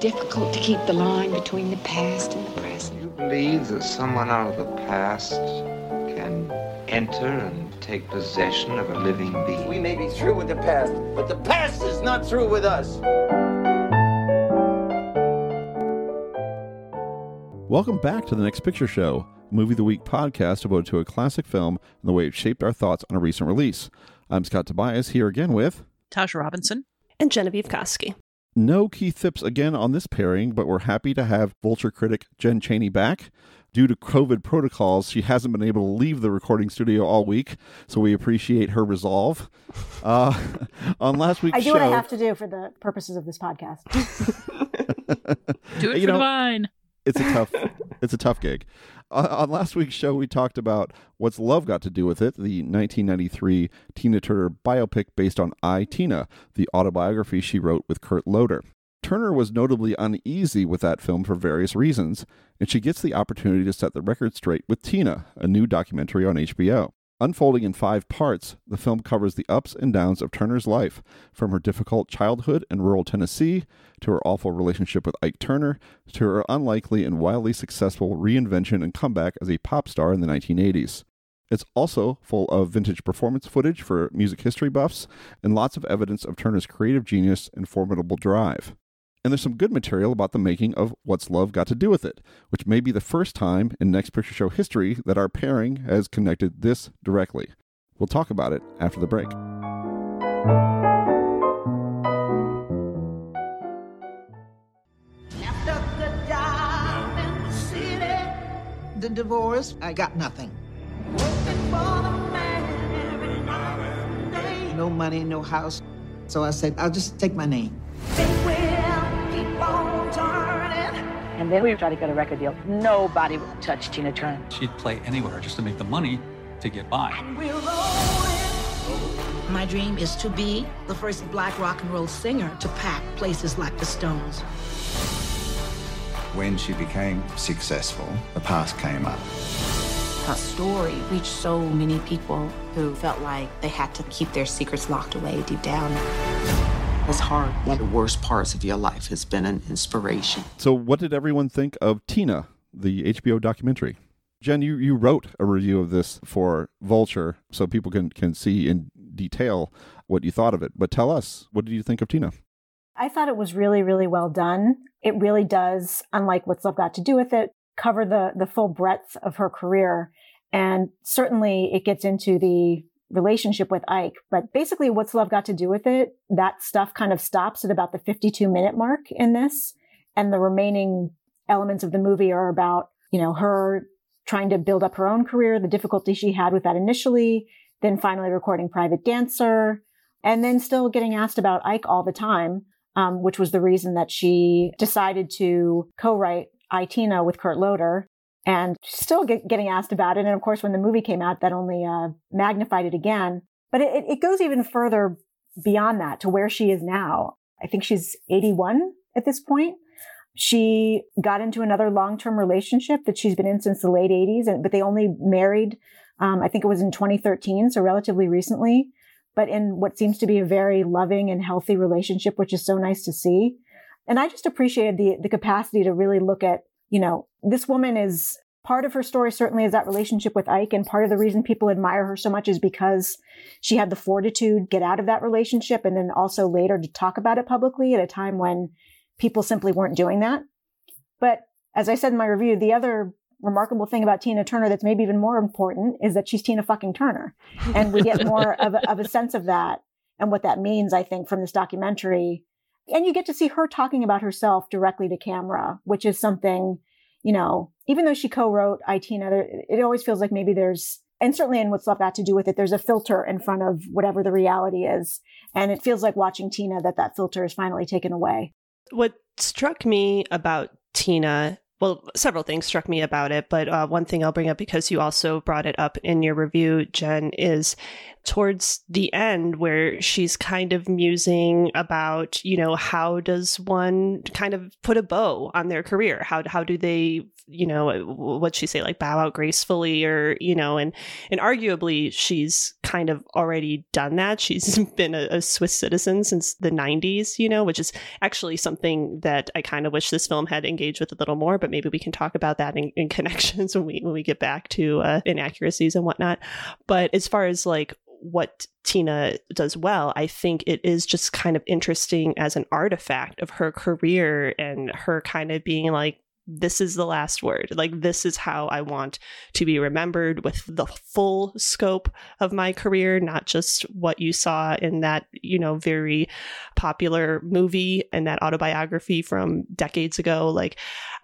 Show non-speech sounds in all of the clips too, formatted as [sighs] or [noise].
difficult to keep the line between the past and the present. You believe that someone out of the past can enter and take possession of a living being? We may be through with the past, but the past is not through with us. Welcome back to the Next Picture Show, Movie of the Week podcast devoted to a classic film and the way it shaped our thoughts on a recent release. I'm Scott Tobias here again with Tasha Robinson and Genevieve Koski. No Keith Phipps again on this pairing, but we're happy to have Vulture critic Jen Chaney back. Due to COVID protocols, she hasn't been able to leave the recording studio all week, so we appreciate her resolve. [laughs] Uh, [laughs] on last week's I do show, what I have to do for the purposes of this podcast. [laughs] Do it You for know- the vine. it's a tough it's a tough gig. On, last week's show, we talked about what's love got to do with it, the 1993 Tina Turner biopic based on I Tina, the autobiography she wrote with Kurt Loder. Turner was notably uneasy with that film for various reasons, and she gets the opportunity to set the record straight with Tina, a new documentary on HBO. Unfolding in five parts, the film covers the ups and downs of Turner's life, from her difficult childhood in rural Tennessee to her awful relationship with Ike Turner to her unlikely and wildly successful reinvention and comeback as a pop star in the 1980s. It's also full of vintage performance footage for music history buffs and lots of evidence of Turner's creative genius and formidable drive. And there's some good material about the making of What's Love Got to Do with It, which may be the first time in Next Picture Show history that our pairing has connected this directly. We'll talk about it after the break. The job in the city, the divorce, I got nothing. Working for the man every night and day. No money, no house. So I said, I'll just take my name. And then we tried to get a record deal. Nobody would touch Tina Turner. She'd play anywhere just to make the money to get by. My dream is to be the first black rock and roll singer to pack places like the Stones. When she became successful, the past came up. Her story reached so many people who felt like they had to keep their secrets locked away deep down. It's hard. One of the worst parts of your life has been an inspiration. So, what did everyone think of Tina, the HBO documentary? Jen, you, you wrote a review of this for Vulture so people can, can see in detail what you thought of it. But tell us, what did you think of Tina? I thought it was really, really well done. It really does, unlike what's love got to do with it, cover the the full breadth of her career. And certainly it gets into the relationship with Ike. But basically what's love got to do with it, that stuff kind of stops at about the 52 minute mark in this. And the remaining elements of the movie are about, you know, her trying to build up her own career, the difficulty she had with that initially, then finally recording Private Dancer, and then still getting asked about Ike all the time, um, which was the reason that she decided to co-write I Tina with Kurt Loder, and still get, getting asked about it. And of course, when the movie came out, that only uh, magnified it again. But it, it goes even further beyond that to where she is now. I think she's 81 at this point. She got into another long-term relationship that she's been in since the late 80s, and, but they only married, um, I think it was in 2013, so relatively recently, but in what seems to be a very loving and healthy relationship, which is so nice to see. And I just appreciated the, the capacity to really look at, you know, this woman is part of her story certainly is that relationship with Ike. And part of the reason people admire her so much is because she had the fortitude to get out of that relationship and then also later to talk about it publicly at a time when people simply weren't doing that. But as I said in my review, the other remarkable thing about Tina Turner that's maybe even more important is that she's Tina fucking Turner. And we get [laughs] more of, a, of a sense of that and what that means, I think, from this documentary. And you get to see her talking about herself directly to camera, which is something, you know, even though she co-wrote I, Tina, there, it always feels like maybe there's, and certainly in what's love got to do with it, there's a filter in front of whatever the reality is. And it feels like watching Tina that that filter is finally taken away. What struck me about Tina well, several things struck me about it, but uh, one thing I'll bring up because you also brought it up in your review, Jen, is towards the end where she's kind of musing about, you know, how does one kind of put a bow on their career? How how do they, you know, what she say like bow out gracefully or, you know, and and arguably she's kind of already done that. She's [laughs] been a, a Swiss citizen since the 90s, you know, which is actually something that I kind of wish this film had engaged with a little more, but maybe we can talk about that in, in [laughs] connections when we when we get back to uh, inaccuracies and whatnot. But as far as like what Tina does well, I think it is just kind of interesting as an artifact of her career and her kind of being like, this is the last word. Like, this is how I want to be remembered with the full scope of my career, not just what you saw in that, you know, very popular movie and that autobiography from decades ago. Like,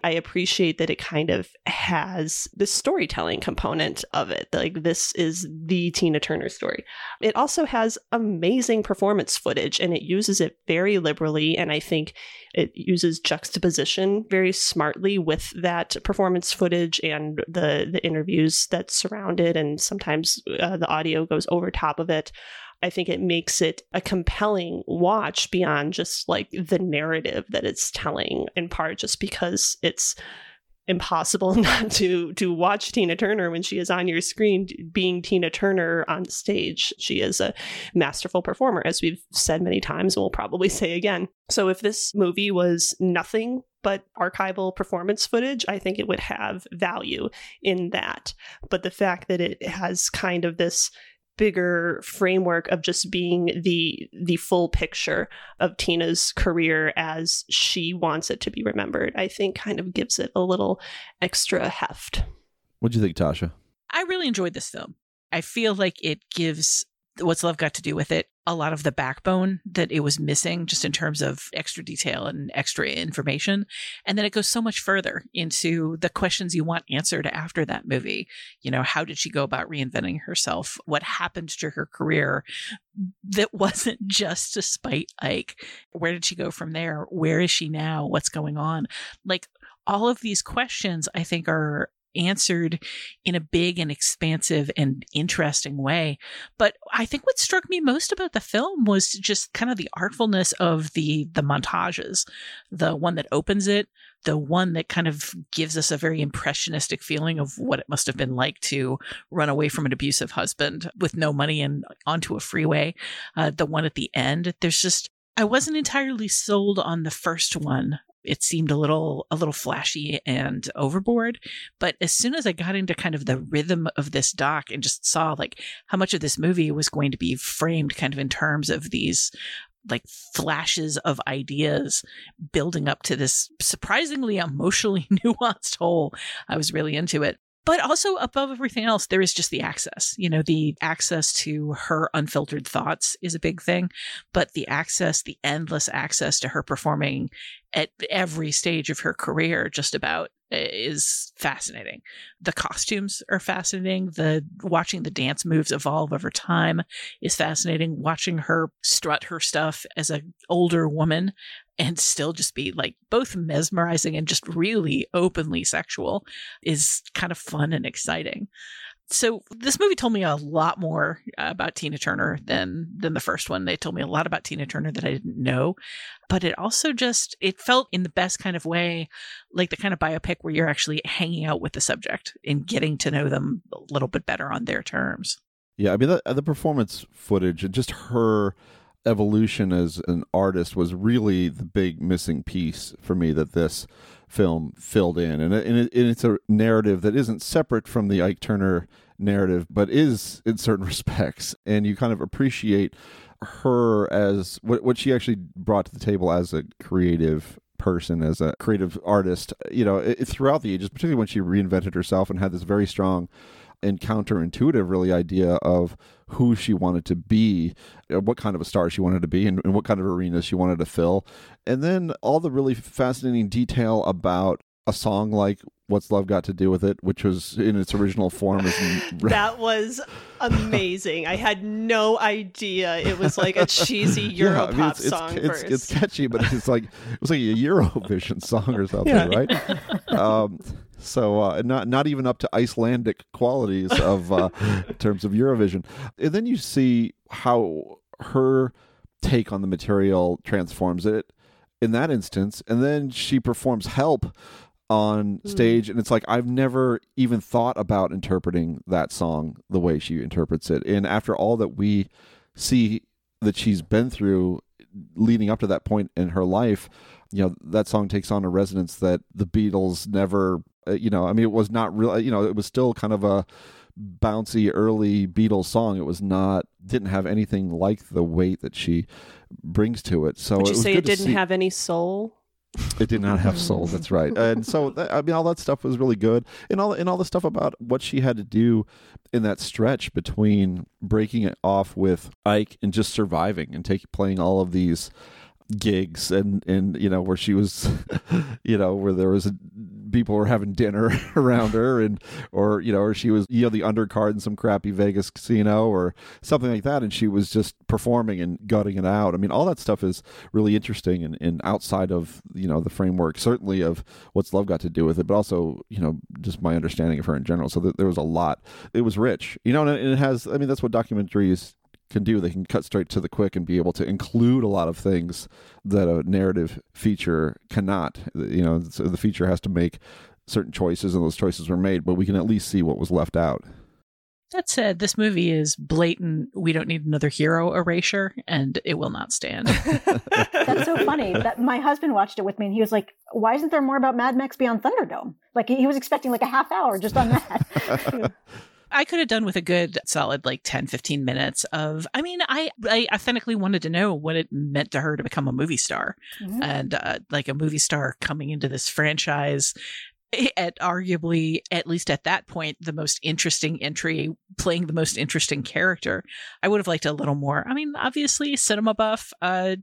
I appreciate that it kind of has the storytelling component of it. Like, this is the Tina Turner story. It also has amazing performance footage and it uses it very liberally. And I think it uses juxtaposition very smartly with that performance footage and the the interviews that surround it, and sometimes uh, the audio goes over top of it. I think it makes it a compelling watch beyond just like the narrative that it's telling, in part just because it's impossible [laughs] not to to watch Tina Turner when she is on your screen being Tina Turner on stage. She is a masterful performer as we've said many times and we'll probably say again. So if this movie was nothing but archival performance footage, I think it would have value in that. But the fact that it has kind of this bigger framework of just being the the full picture of Tina's career as she wants it to be remembered, I think kind of gives it a little extra heft. What do you think, Tasha? I really enjoyed this film. I feel like it gives what's love got to do with it a lot of the backbone that it was missing just in terms of extra detail and extra information. And then it goes so much further into the questions you want answered after that movie. You know how did she go about reinventing herself? What happened to her career that [laughs] wasn't just to spite ike? Where did she go from there? Where is she now? What's going on? Like all of these questions i think are answered in a big and expansive and interesting way. But I think what struck me most about the film was just kind of the artfulness of the the montages. The one that opens it, the one that kind of gives us a very impressionistic feeling of what it must have been like to run away from an abusive husband with no money and onto a freeway. Uh, the one at the end, there's just I wasn't entirely sold on the first one it seemed a little a little flashy and overboard. But as soon as i got into kind of the rhythm of this doc and just saw like how much of this movie was going to be framed kind of in terms of these like flashes of ideas building up to this surprisingly emotionally [laughs] nuanced whole i was really into it but also above everything else, there is just the access. You know, the access to her unfiltered thoughts is a big thing, but the access, the endless access to her performing at every stage of her career, just about eh, is fascinating. The costumes are fascinating. The watching the dance moves evolve over time is fascinating. Watching her strut her stuff as an older woman and still just be like both mesmerizing and just really openly sexual is kind of fun and exciting. So this movie told me a lot more uh, about Tina Turner than than the first one. They told me a lot about Tina Turner that I didn't know, but it also just it felt in the best kind of way like the kind of biopic where you're actually hanging out with the subject and getting to know them a little bit better on their terms. Yeah, I mean the, the performance footage and just her evolution as an artist was really the big missing piece for me that this film filled in. And, it, and, it, and, it's a narrative that isn't separate from the Ike Turner narrative, but is in certain [laughs] respects. And you kind of appreciate her as what, what she actually brought to the table as a creative person as a creative artist you know it, throughout the ages particularly when she reinvented herself and had this very strong and counterintuitive really idea of who she wanted to be, uh, what kind of a star she wanted to be, and, and what kind of arena she wanted to fill. And then all the really fascinating detail about a song like What's Love Got to Do with It, which was in its original form. As [laughs] that was amazing. I had no idea it was like a cheesy Europop [laughs] yeah, I mean, it's, song it's. It's, it's catchy, but it's like it was like a Eurovision song or something, Yeah. right? [laughs] Um, so uh, not not even up to Icelandic qualities of uh, [laughs] in terms of Eurovision. And then you see how her take on the material transforms it in that instance, and then she performs "Help" on stage, and it's like I've never even thought about interpreting that song the way she interprets it. And after all that we see that she's been through leading up to that point in her life, you know, that song takes on a resonance that the Beatles never, Uh, you know, I mean, it was not real, uh, you know, it was still kind of a bouncy early Beatles song. It was not, didn't have anything like the weight that she brings to it. So Would it you was say it didn't have any soul? it did not have soul. That's right. [laughs] And so I mean, all that stuff was really good, and all and all the stuff about what she had to do in that stretch between breaking it off with Ike and just surviving and take playing all of these gigs and and you know where she was [laughs] you know where there was a, people were having dinner [laughs] around her and or you know or she was you know the undercard in some crappy Vegas casino or something like that. And she was just performing and gutting it out. I mean all that stuff is really interesting and, and outside of you know the framework certainly of what's love got to do with it but also you know just my understanding of her in general. So there was a lot. It was rich you know and it has I mean that's what documentaries can do. They can cut straight to the quick and be able to include a lot of things that a narrative feature cannot. You know, so the feature has to make certain choices, and those choices were made, but we can at least see what was left out. That said, this movie is blatant. We don't need another hero erasure, and it will not stand. [laughs] That's so funny. That my husband watched it with me, and he was like, "Why isn't there more about Mad Max Beyond Thunderdome?" Like he was expecting like a half hour just on that. [laughs] [laughs] I could have done with a good solid like 10, 15 minutes of, I mean, I, I authentically wanted to know what it meant to her to become a movie star Mhm. and uh, like a movie star coming into this franchise at arguably, at least at that point, the most interesting entry, playing the most interesting character. I would have liked a little more. I mean, obviously, cinema buff, uh,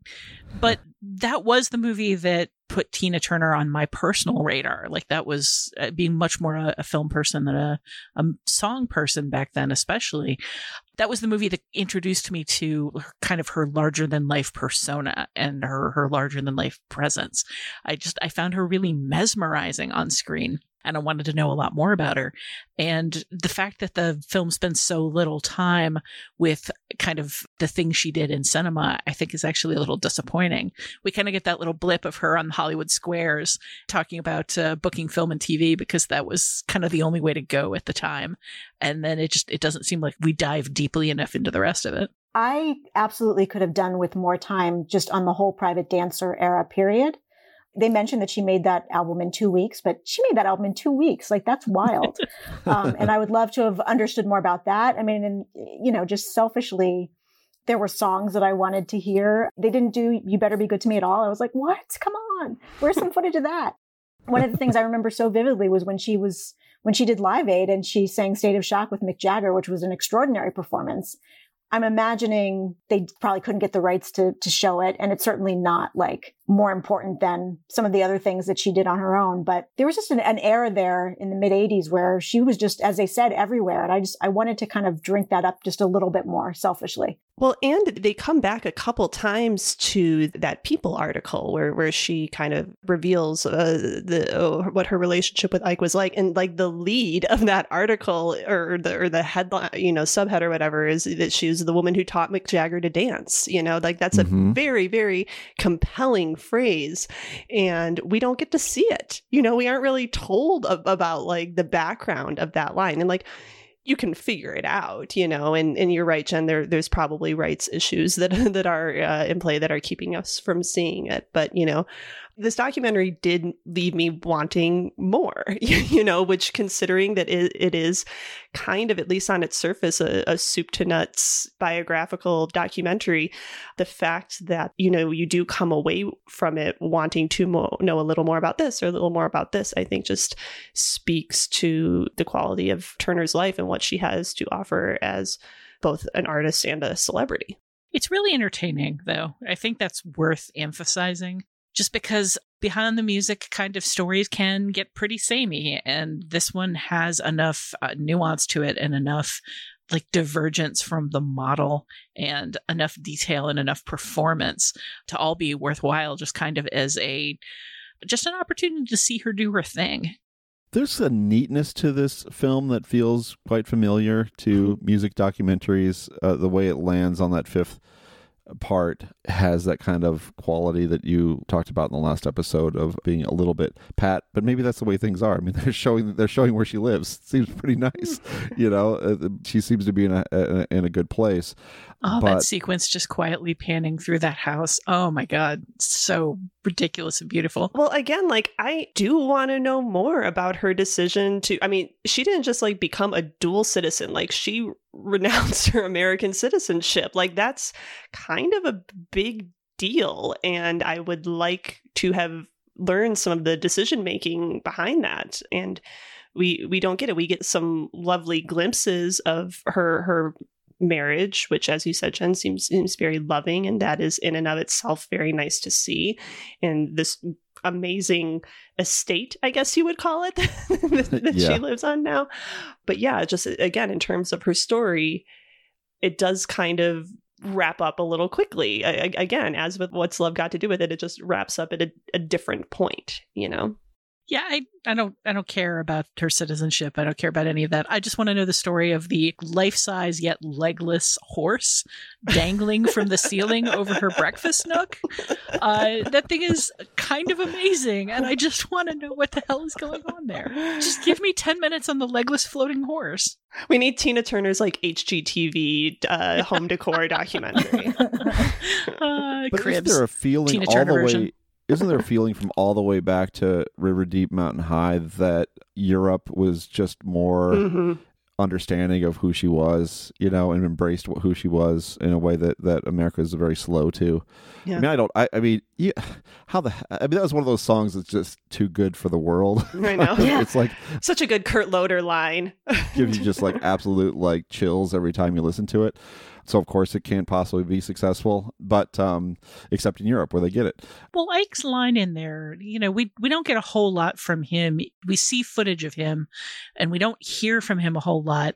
but that was the movie that put Tina Turner on my personal radar. Like that was uh, being much more a, a film person than a, a song person back then, especially. That was the movie that introduced me to kind of her larger than life persona and her her larger than life presence. I just I found her really mesmerizing on screen and I wanted to know a lot more about her. And the fact that the film spends so little time with kind of the things she did in cinema, I think is actually a little disappointing. We kind of get that little blip of her on Hollywood squares talking about uh, booking film and TV because that was kind of the only way to go at the time. And then it just, it doesn't seem like we dive deeply enough into the rest of it. I absolutely could have done with more time just on the whole private dancer era period. They mentioned that she made that album in two weeks, but she made that album in two weeks. Like that's wild. [laughs] um, and I would love to have understood more about that. I mean, and you know, just selfishly, there were songs that I wanted to hear. They didn't do "You Better Be Good to Me" at all. I was like, what? Come on, where's some footage of that? One of the things I remember so vividly was when she was when she did Live Aid and she sang "State of Shock" with Mick Jagger, which was an extraordinary performance. I'm imagining they probably couldn't get the rights to to show it, and it's certainly not like more important than some of the other things that she did on her own. But there was just an, an era there in the mid '80s where she was just, as they said, everywhere, and I just I wanted to kind of drink that up just a little bit more selfishly. Well, and they come back a couple times to that People article where where she kind of reveals uh, the uh, what her relationship with Ike was like, and like the lead of that article or the or the headline, you know, subhead or whatever is that she was the woman who taught Mick Jagger to dance. You know, like that's Mhm. a very very compelling phrase, and we don't get to see it. You know, we aren't really told ab- about like the background of that line, and like you can figure it out, you know. And and you're right, Jen. There there's probably rights issues that [laughs] that are uh, in play that are keeping us from seeing it. But you know, this documentary did leave me wanting more. [laughs] You know, which considering that it, is kind of at least on its surface a, a soup to nuts biographical documentary, the fact that you know you do come away from it wanting to mo- know a little more about this or a little more about this, I think just speaks to the quality of Turner's life and what she has to offer as both an artist and a celebrity. It's really entertaining, though. I think that's worth emphasizing. Just because behind the music kind of stories can get pretty samey and this one has enough uh, nuance to it and enough like divergence from the model and enough detail and enough performance to all be worthwhile just kind of as a just an opportunity to see her do her thing. There's a neatness to this film that feels quite familiar to music documentaries uh, the way it lands on that fifth part has that kind of quality that you talked about in the last episode of being a little bit pat but maybe that's the way things are. I mean [laughs] they're showing they're showing where she lives. [laughs] Seems pretty nice [laughs] you know? Uh, she seems to be in a, in a good place oh but, that sequence just quietly panning through that house. Oh my god. So ridiculous and beautiful. Well again like i do want to know more about her decision to i mean she didn't just like become a dual citizen. Like she renounced her American citizenship. Like that's kind of a big deal. And I would like to have learned some of the decision making behind that. And we we don't get it. We get some lovely glimpses of her her marriage, which, as you said, Jen seems seems very loving, and that is in and of itself very nice to see. And this amazing estate, I guess you would call it, [laughs] that uh, yeah. she lives on now. But yeah, just uh, again, in terms of her story, it does kind of wrap up a little quickly. I, again, as with what's love got to do with it, it just wraps up at a, a different point, you know? Yeah, I, I don't I don't care about her citizenship. I don't care about any of that. I just want to know the story of the life-size yet legless horse dangling from the ceiling [laughs] over her breakfast nook. Uh, that thing is kind of amazing, and I just want to know what the hell is going on there. Just give me ten minutes on the legless floating horse. We need Tina Turner's like HGTV uh, home decor documentary. [laughs] [laughs] uh, but cribs. is there a feeling Tina all Turner the version. Isn't there a feeling from all the way back to River Deep Mountain High that Europe was just more mm-hmm. understanding of who she was, you know, and embraced who she was in a way that that America is very slow to. Yeah. I mean, I don't. I, I mean, yeah, how the? I mean, that was one of those songs that's just too good for the world. I [laughs] know. it's like such a good Kurt Loder line. gives you just like [laughs] absolute like chills every time you listen to it. So of course it can't possibly be successful, but um, except in Europe where they get it. Well, Ike's line in there, you know, we we don't get a whole lot from him. We see footage of him, and we don't hear from him a whole lot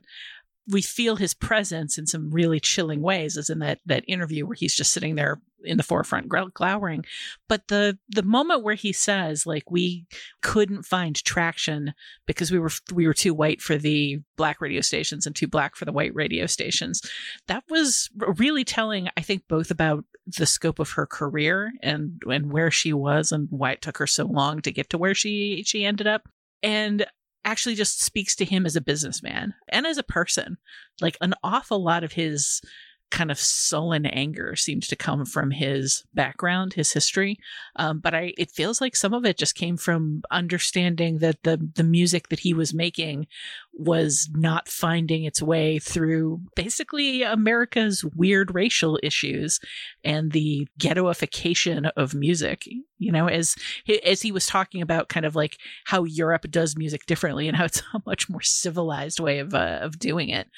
we feel his presence in some really chilling ways, as in that that interview where he's just sitting there in the forefront glowering. But the the moment where he says, like, we couldn't find traction because we were we were too white for the black radio stations and too black for the white radio stations, that was really telling. I think both about the scope of her career and and where she was and why it took her so long to get to where she she ended up. And actually just speaks to him as a businessman and as a person. Like an awful lot of his kind of sullen anger seems to come from his background, his history. Um, but I, it feels like some of it just came from understanding that the the music that he was making was not finding its way through basically America's weird racial issues and the ghettoification of music. You know, as as he was talking about kind of like how Europe does music differently and how it's [laughs] a much more civilized way of uh, of doing it.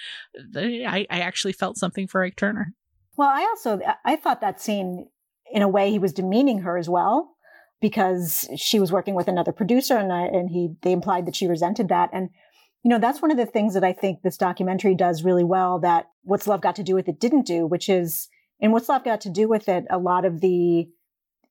I, I actually felt something for Ike Turner. Well, I also I thought that scene in a way he was demeaning her as well because she was working with another producer and I, and he they implied that she resented that and you know that's one of the things that I think this documentary does really well that what's love got to do with it didn't do which is and what's love got to do with it a lot of the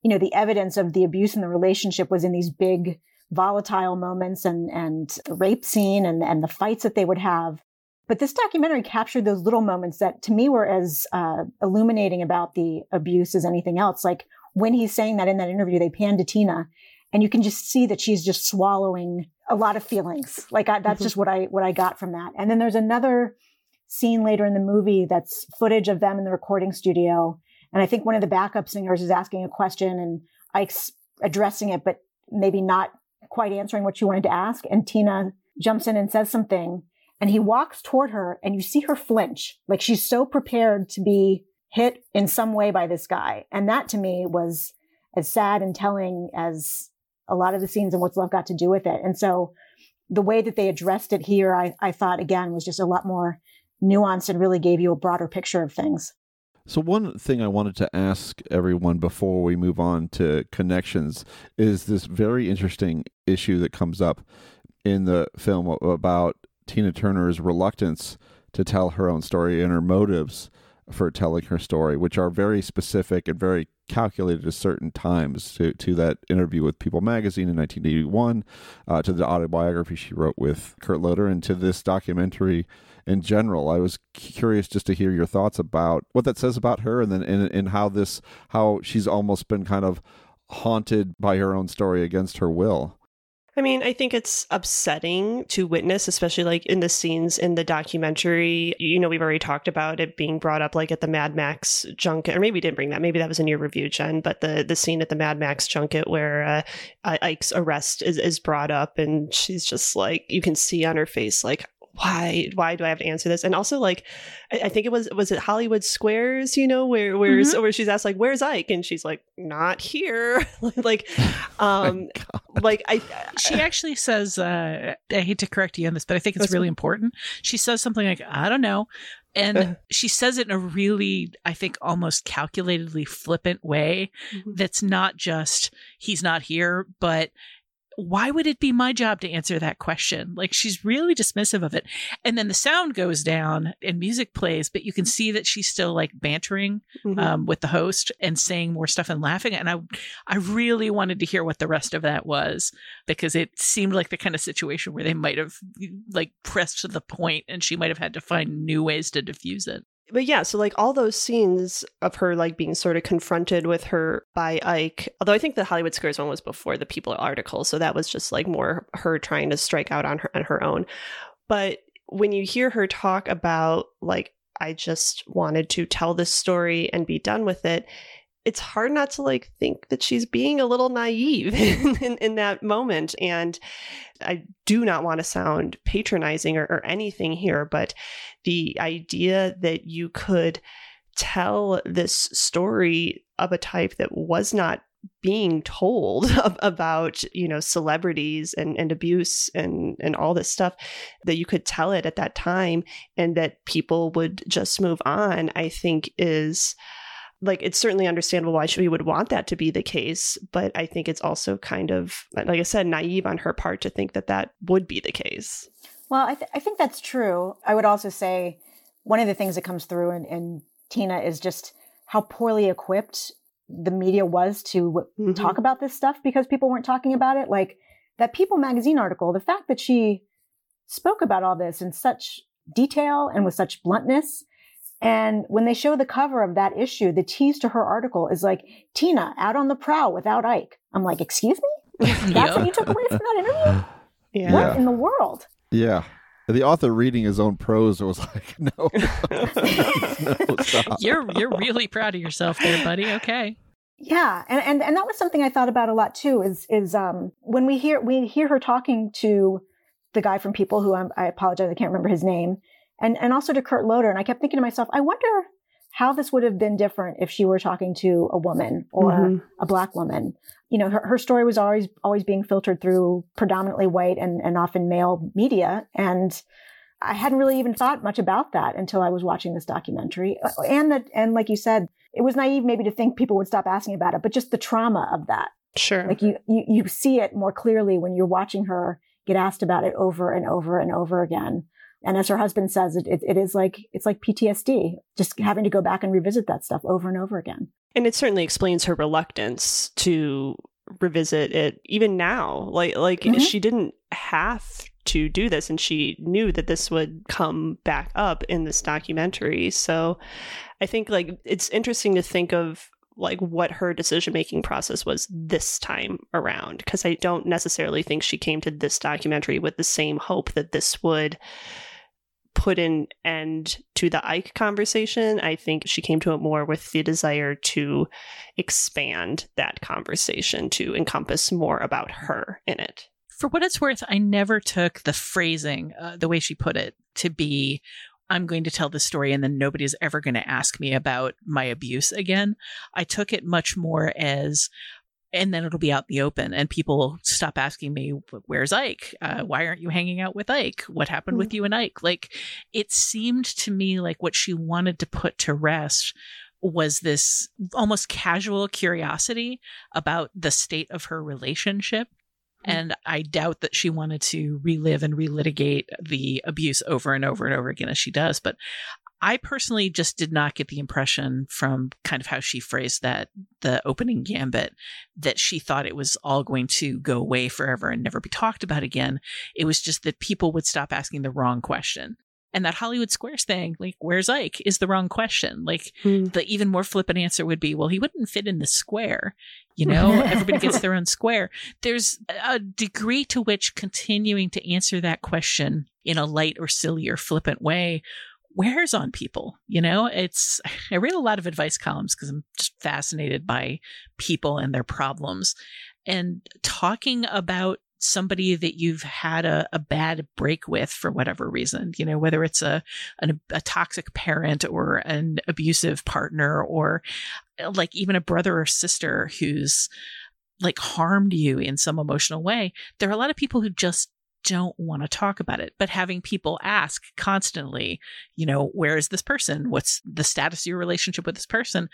you know the evidence of the abuse in the relationship was in these big volatile moments and and the rape scene and and the fights that they would have but this documentary captured those little moments that to me were as uh, illuminating about the abuse as anything else. Like when he's saying that in that interview, they panned to Tina and you can just see that she's just swallowing a lot of feelings. Like I, that's mm-hmm. just what I, what I got from that. And then there's another scene later in the movie that's footage of them in the recording studio. And I think one of the backup singers is asking a question and Ike's addressing it, but maybe not quite answering what she wanted to ask. And Tina jumps in and says something and he walks toward her and you see her flinch. Like she's so prepared to be hit in some way by this guy. And that to me was as sad and telling as a lot of the scenes and what's love got to do with it. And so the way that they addressed it here, I, I thought again was just a lot more nuanced and really gave you a broader picture of things. So, one thing I wanted to ask everyone before we move on to connections is this very interesting issue that comes up in the film about Tina Turner's reluctance to tell her own story and her motives for telling her story, which are very specific and very calculated at certain times to, to that interview with People magazine in 1981, uh, to the autobiography she wrote with Kurt Loder, and to this documentary in general. I was curious just to hear your thoughts about what that says about her and then and, and how this how she's almost been kind of haunted by her own story against her will. I mean, I think it's upsetting to witness, especially like in the scenes in the documentary. You know, we've already talked about it being brought up like at the Mad Max junket, or maybe we didn't bring that. Maybe that was in your review, Jen. But the the scene at the Mad Max junket where uh, Ike's arrest is, is brought up, and she's just like, you can see on her face, like, why why do I have to answer this? And also like I, I think it was was it Hollywood Squares, you know, where where mm-hmm. where she's asked like where's Ike and she's like not here. [laughs] like [laughs] um oh like I she actually says uh I hate to correct you on this, but I think it's really important. She says something like I don't know and she says it in a really i think almost calculatedly flippant way mm-hmm. that's not just he's not here but why would it be my job to answer that question? Like she's really dismissive of it. And then the sound goes down and music plays, but you can see that she's still like bantering mm-hmm. um, with the host and saying more stuff and laughing. And I, I really wanted to hear what the rest of that was because it seemed like the kind of situation where they might have like pressed to the point and she might have had to find new ways to diffuse it but yeah, so like all those scenes of her like being sort of confronted with her by Ike, although I think the Hollywood Squares one was before the People article, so that was just like more her trying to strike out on her on her own. But when you hear her talk about like I just wanted to tell this story and be done with it, it's hard not to like think that she's being a little naive [laughs] in, in, in that moment. And I do not want to sound patronizing or, or anything here, but the idea that you could tell this story of a type that was not being told [laughs] about you know celebrities and, and abuse and and all this stuff that you could tell it at that time and that people would just move on i think is like it's certainly understandable why she would want that to be the case but i think it's also kind of like i said naive on her part to think that that would be the case. Well i, th- I think that's true. I would also say one of the things that comes through in, in tina is just how poorly equipped the media was to mm-hmm. talk about this stuff because people weren't talking about it. Like that people magazine article the fact that she spoke about all this in such detail and with such bluntness and when they show the cover of that issue, the tease to her article is like, Tina out on the prowl without Ike. I'm like, excuse me? [laughs] That's yeah. what you took away from that interview? [laughs] Yeah. What in the world? Yeah. The author reading his own prose was like, [laughs] no, no stop. You're you're really proud of yourself there, buddy. Okay. Yeah, and, and and that was something I thought about a lot too. Is is um when we hear we hear her talking to the guy from People, who I'm, I apologize, I can't remember his name, and and also to Kurt Loder. And I kept thinking to myself, I wonder how this would have been different if she were talking to a woman or mm-hmm. a black woman. You know, her, her story was always always being filtered through predominantly white and, and often male media. And I hadn't really even thought much about that until I was watching this documentary. And that and like you said, it was naive maybe to think people would stop asking about it, but just the trauma of that. Sure. Like you, you, you see it more clearly when you're watching her get asked about it over and over and over again. And as her husband says, it, it, it is like, it's like PTSD, just having to go back and revisit that stuff over and over again. And it certainly explains her reluctance to revisit it even now. Like, like mm-hmm. she didn't have to do this and she knew that this would come back up in this documentary. So I think like it's interesting to think of like what her decision making process was this time around because I don't necessarily think she came to this documentary with the same hope that this would put an end to the Ike conversation. I think she came to it more with the desire to expand that conversation to encompass more about her in it. For what it's worth, I never took the phrasing, uh, the way she put it, to be I'm going to tell this story and then nobody's ever going to ask me about my abuse again. I took it much more as and then it'll be out in the open and people stop asking me where's ike uh, why aren't you hanging out with ike what happened mm-hmm. with you and ike like it seemed to me like what she wanted to put to rest was this almost casual curiosity about the state of her relationship. Mm-hmm. And I doubt that she wanted to relive and relitigate the abuse over and over and over again as she does. But I personally just did not get the impression from kind of how she phrased that, the opening gambit, that she thought it was all going to go away forever and never be talked about again. It was just that people would stop asking the wrong question. And that Hollywood Squares thing, like, where's Ike, is the wrong question. Like, hmm. the even more flippant answer would be, well, he wouldn't fit in the square. You know, [laughs] everybody gets their own square. There's a degree to which continuing to answer that question in a light or silly or flippant way wears on people. You know, it's, I read a lot of advice columns because I'm just fascinated by people and their problems. And talking about somebody that you've had a, a bad break with for whatever reason, you know, whether it's a, an, a toxic parent or an abusive partner or uh, like even a brother or sister who's like harmed you in some emotional way. There are a lot of people who just don't want to talk about it, but having people ask constantly, you know, where is this person? What's the status of your relationship with this person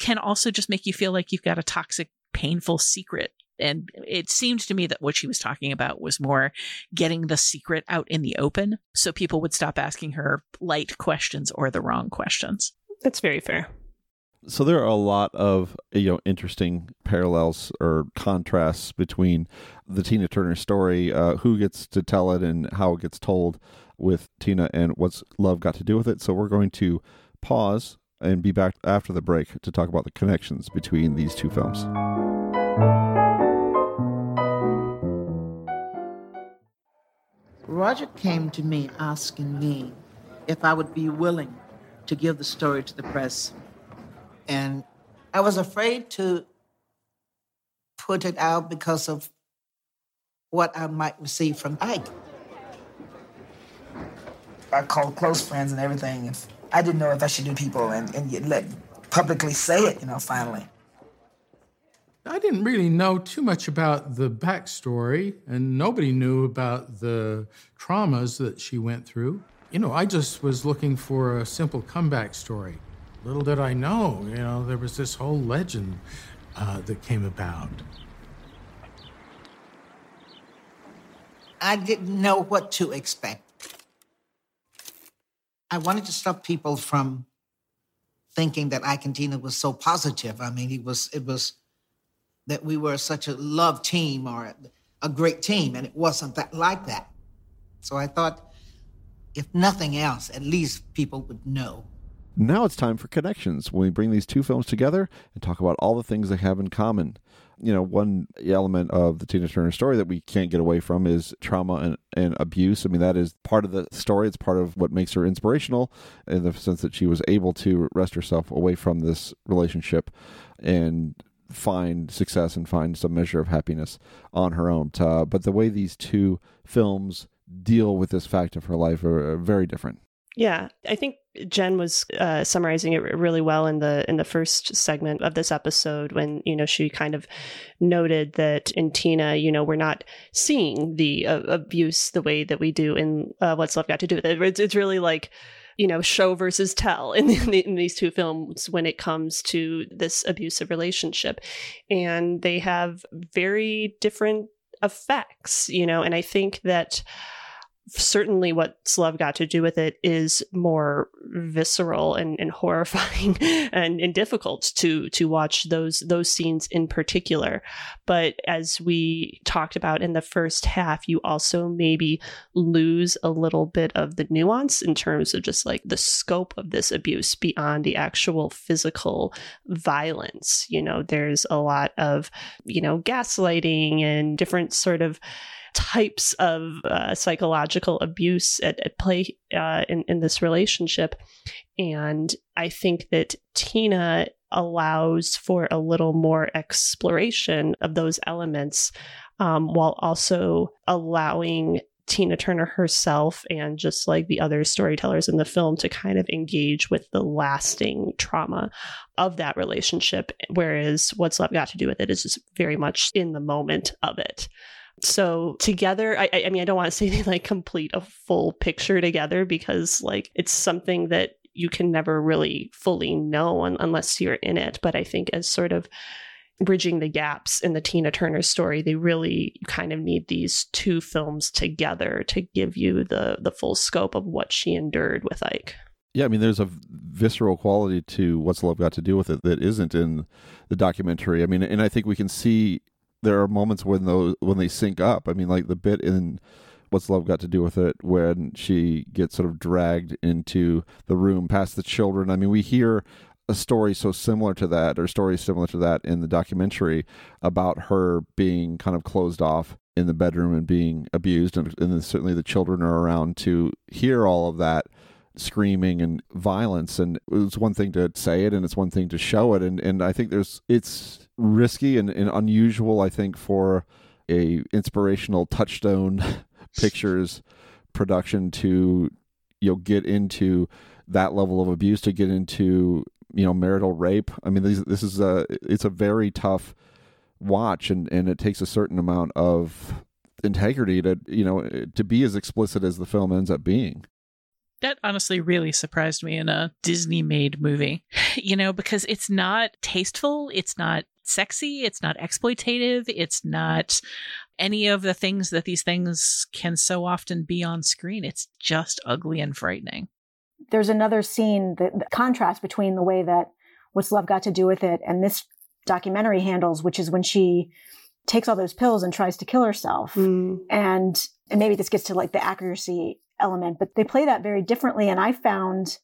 can also just make you feel like you've got a toxic, painful secret and it seemed to me that what she was talking about was more getting the secret out in the open so people would stop asking her light questions or the wrong questions. That's very fair. So there are a lot of you know interesting parallels or contrasts between the Tina Turner story, uh, who gets to tell it, and how it gets told with Tina, and what's love got to do with it. So we're going to pause and be back after the break to talk about the connections between these two films. Roger came to me asking me if I would be willing to give the story to the press. And I was afraid to put it out because of what I might receive from Ike. I called close friends and everything. I didn't know if I should do people and, and let publicly say it, you know, finally. I didn't really know too much about the backstory, and nobody knew about the traumas that she went through. You know, I just was looking for a simple comeback story. Little did I know, you know, there was this whole legend uh, that came about. I didn't know what to expect. I wanted to stop people from thinking that Ike and Tina was so positive. I mean, it was it was that we were such a love team or a great team, and it wasn't that like that. So I thought, if nothing else, at least people would know. Now it's time for connections when we bring these two films together and talk about all the things they have in common. You know, one element of the Tina Turner story that we can't get away from is trauma and, and abuse. I mean, that is part of the story. It's part of what makes her inspirational in the sense that she was able to wrest herself away from this relationship and find success and find some measure of happiness on her own. Uh, but the way these two films deal with this fact of her life are, are very different. Yeah, I think Jen was uh, summarizing it really well in the in the first segment of this episode when you know she kind of noted that in Tina, you know, we're not seeing the uh, abuse the way that we do in uh, What's Love Got to Do with It. It's, it's really like you know show versus tell [laughs] in, the, in these two films when it comes to this abusive relationship and they have very different effects you know and i think that certainly what love got to do with it is more visceral and, and [laughs] horrifying and, and, difficult to to watch those those scenes in particular. But as we talked about in the first half you also maybe lose a little bit of the nuance in terms of just like the scope of this abuse beyond the actual physical violence. You know there's a lot of you know gaslighting and different sort of types of uh, psychological abuse at, at play uh, in, in this relationship. And I think that Tina allows for a little more exploration of those elements um, while also allowing Tina Turner herself and just like the other storytellers in the film to kind of engage with the lasting trauma of that relationship. Whereas What's Love Got to Do with It is just very much in the moment of it. So together, I, I mean, I don't want to say [laughs] they like complete a full picture together because like it's something that you can never really fully know un- unless you're in it. But I think as sort of bridging the gaps in the Tina Turner story, they really kind of need these two films together to give you the the full scope of what she endured with Ike. Yeah, I mean, there's a visceral quality to what's love got to do with it that isn't in the documentary. I mean, and I think we can see there are moments when those when they sync up. I mean, like the bit in what's love got to do with it when she gets sort of dragged into the room past the children. I mean, we hear a story so similar to that, or stories similar to that in the documentary about her being kind of closed off in the bedroom and being abused, and, and certainly the children are around to hear all of that screaming and violence and it's one thing to say it and it's one thing to show it and and I think there's it's risky and, and unusual I think for a inspirational touchstone [laughs] pictures production to you know get into that level of abuse to get into you know marital rape. I mean this, this is a it's a very tough watch and and it takes a certain amount of integrity to you know to be as explicit as the film ends up being. That honestly really surprised me in a Disney made movie, [laughs] you know, because it's not tasteful, it's not sexy, it's not exploitative, it's not any of the things that these things can so often be on screen. It's just ugly and frightening. There's another scene that the contrast between the way that What's Love Got to Do with It and this documentary handles, which is when she takes all those pills and tries to kill herself. Mm. And and maybe this gets to like the accuracy element, but they play that very differently. And I found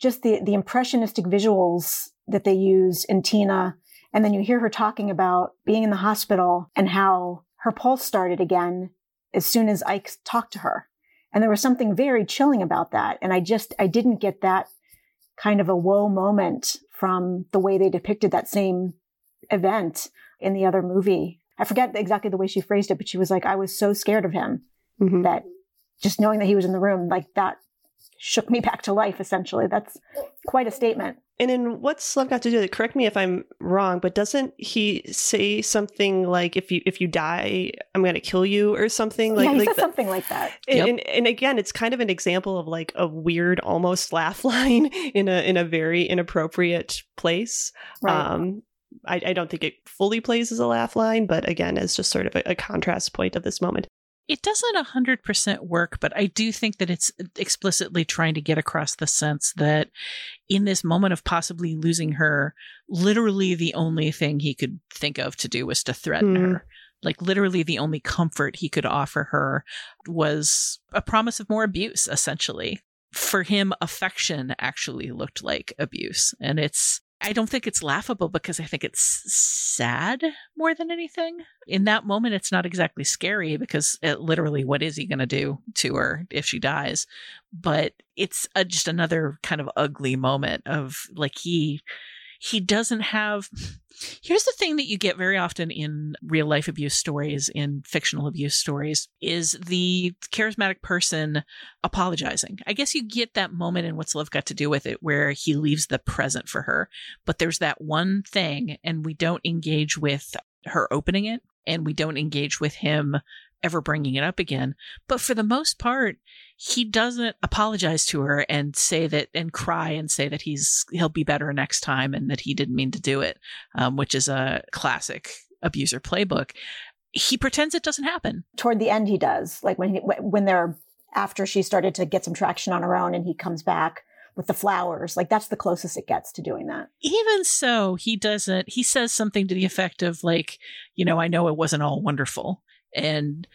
just the, the impressionistic visuals that they use in Tina. And then you hear her talking about being in the hospital and how her pulse started again as soon as Ike talked to her. And there was something very chilling about that. And I just, I didn't get that kind of a whoa moment from the way they depicted that same event in the other movie. I forget exactly the way she phrased it, but she was like, I was so scared of him mm-hmm. that just knowing that he was in the room, like that shook me [laughs] back to life, essentially. That's quite a statement. And in what's love got to do with it? Correct me if I'm wrong, but doesn't he say something like "if you if you die, I'm going to kill you" or something like, yeah, he like says something like that. And, Yep. and, and again, it's kind of an example of like a weird, almost [laughs] laugh line in a in a very inappropriate place. Right. Um, I, I don't think it fully plays as a laugh line, but again, as just sort of a, a contrast point of this moment. It doesn't 100% work, but I do think that it's explicitly trying to get across the sense that in this moment of possibly losing her, literally the only thing he could think of to do was to threaten Hmm. her. Like, literally, the only comfort he could offer her was a promise of more abuse, essentially. For him, affection actually looked like abuse. And it's, I don't think it's laughable because I think it's sad more than anything. In that moment, it's not exactly scary because it, literally, what is he going to do to her if she dies? But it's a, just another kind of ugly moment of like he he doesn't have here's the thing that you get very often in real life abuse stories in fictional abuse stories is the charismatic person apologizing. I guess you get that moment in what's love got to do with it where he leaves the present for her but there's that one thing and we don't engage with her opening it and we don't engage with him ever bringing it up again but for the most part he doesn't apologize to her and say that and cry and say that he's he'll be better next time and that he didn't mean to do it um, which is a classic abuser playbook he pretends it doesn't happen Toward the end, he does. Like when he, when they're after she started to get some traction on her own, and he comes back with the flowers. Like that's the closest it gets to doing that. even so he doesn't he says something to the effect of like you know i know it wasn't all wonderful and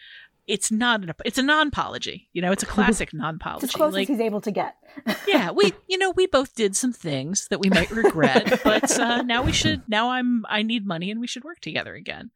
it's not an it's a non-apology you know it's a [laughs] classic non-apology as close like as he's able to get. [laughs] yeah we [laughs] you know we both did some things that we might regret but uh, now we should now i'm i need money and we should work together again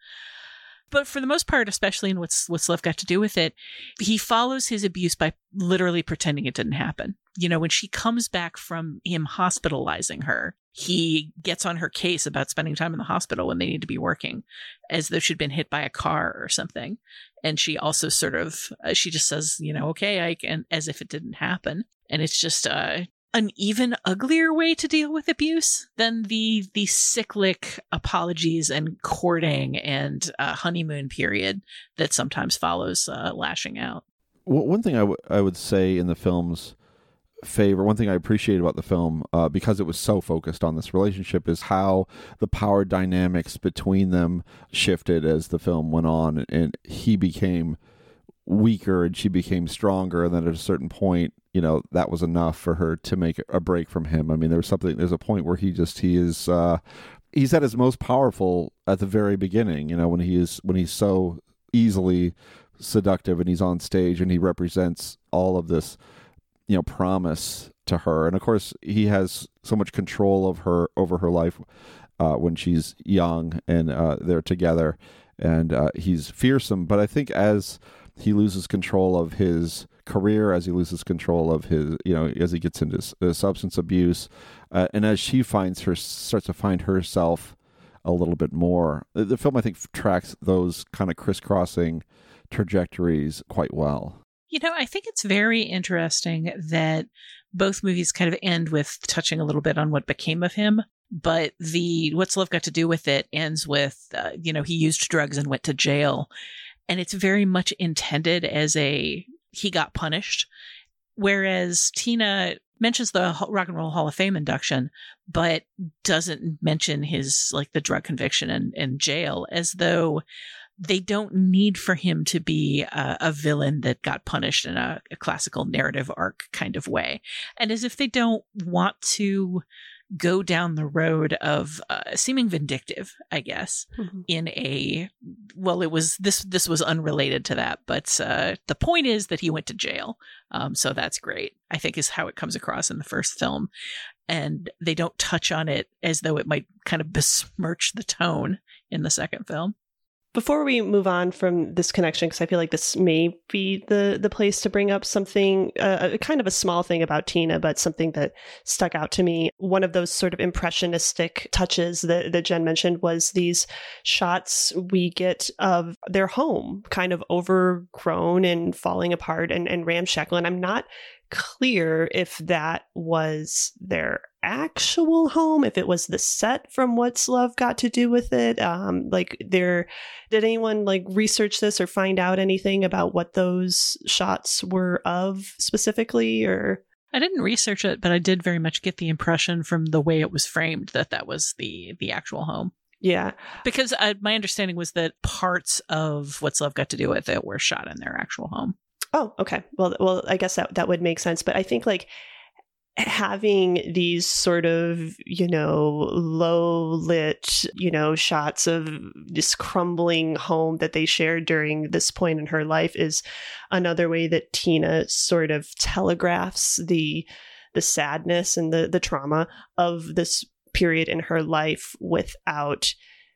but for the most part especially in what's what's love got to do with it he follows his abuse by literally pretending it didn't happen you know when she comes back from him hospitalizing her he gets on her case about spending time in the hospital when they need to be working as though she'd been hit by a car or something and she also sort of uh, she just says you know okay i can as if it didn't happen and it's just uh an even uglier way to deal with abuse than the the cyclic apologies and courting and uh, honeymoon period that sometimes follows uh, lashing out. Well, one thing I, w- I would say in the film's favor, one thing I appreciate about the film, uh, because it was so focused on this relationship, is how the power dynamics between them shifted as the film went on, and he became weaker and she became stronger, and then at a certain point, you know, that was enough for her to make a break from him. I mean, there was something. There's a point where he just he is. Uh, he's at his most powerful at the very beginning. You know, when he is when he's so easily seductive and he's on stage and he represents all of this you know promise to her. And of course he has so much control of her over her life uh, when she's young and uh, they're together. And uh, he's fearsome. But i think as he loses control of his career as he loses control of his you know as he gets into uh, substance abuse uh, and as she finds her starts to find herself a little bit more the, the film i think tracks those kind of crisscrossing trajectories quite well you know, I think it's very interesting that both movies kind of end with touching a little bit on what became of him, but the What's Love Got to Do with It ends with, uh, you know, he used drugs and went to jail. And it's very much intended as a he got punished. Whereas Tina mentions the Rock and Roll Hall of Fame induction, but doesn't mention his like the drug conviction and, and jail as though they don't need for him to be a, a villain that got punished in a, a, classical narrative arc kind of way. And as if they don't want to go down the road of uh, seeming vindictive, I guess, mm-hmm. in a well, it was this this was unrelated to that, but uh, the point is that he went to jail, um, so that's great. I think is how it comes across in the first film, and they don't touch on it as though it might kind of besmirch the tone in the second film. Before we move on from this connection, because I feel like this may be the the place to bring up something, uh, a kind of a small thing about Tina, but something that stuck out to me. One of those sort of impressionistic touches that, that Jen mentioned was these shots we get of their home, kind of overgrown and falling apart and, and ramshackle. And I'm not clear if that was their actual home, if it was the set from What's Love Got to Do with It. Um, like, there, did anyone like research this or find out anything about what those shots were of specifically, or? I didn't research it, but I did very much get the impression from the way it was framed that that was the the actual home. Yeah, because uh, my understanding was that parts of What's Love Got to Do with It were shot in their actual home. Oh, okay. Well, well, I guess that that would make sense. But I think like having these sort of you know low lit you know shots of this crumbling home that they shared during this point in her life is another way that Tina sort of telegraphs the the sadness and the the trauma of this period in her life without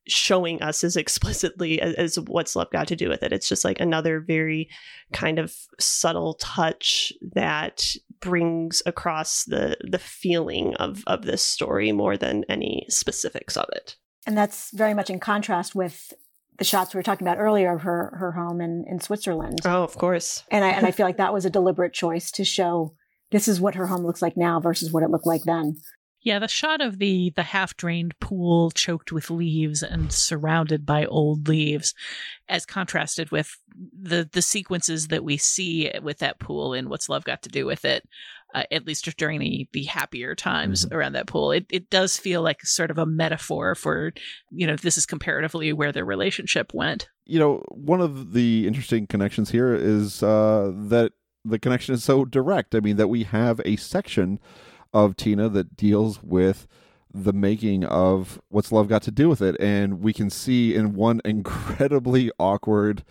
showing us as explicitly as, as, what's love got to do with it. It's just like another very kind of subtle touch that brings across the the feeling of of this story more than any specifics of it. And that's very much in contrast with the shots we were talking about earlier of her her home in, in Switzerland. Oh, of course. And I and I [laughs] feel like that was a deliberate choice to show this is what her home looks like now versus what it looked like then. Yeah, the shot of the the half drained pool choked with leaves and surrounded by old leaves, as contrasted with the the sequences that we see with that pool and what's love got to do with it. Uh, at least during the the happier times mm-hmm. around that pool, it it does feel like sort of a metaphor for you know this is comparatively where their relationship went. You know, one of the interesting connections here is uh, that the connection is so direct. I mean, that we have a section of Tina that deals with the making of What's Love Got to Do with It. And we can see in one incredibly [laughs] awkward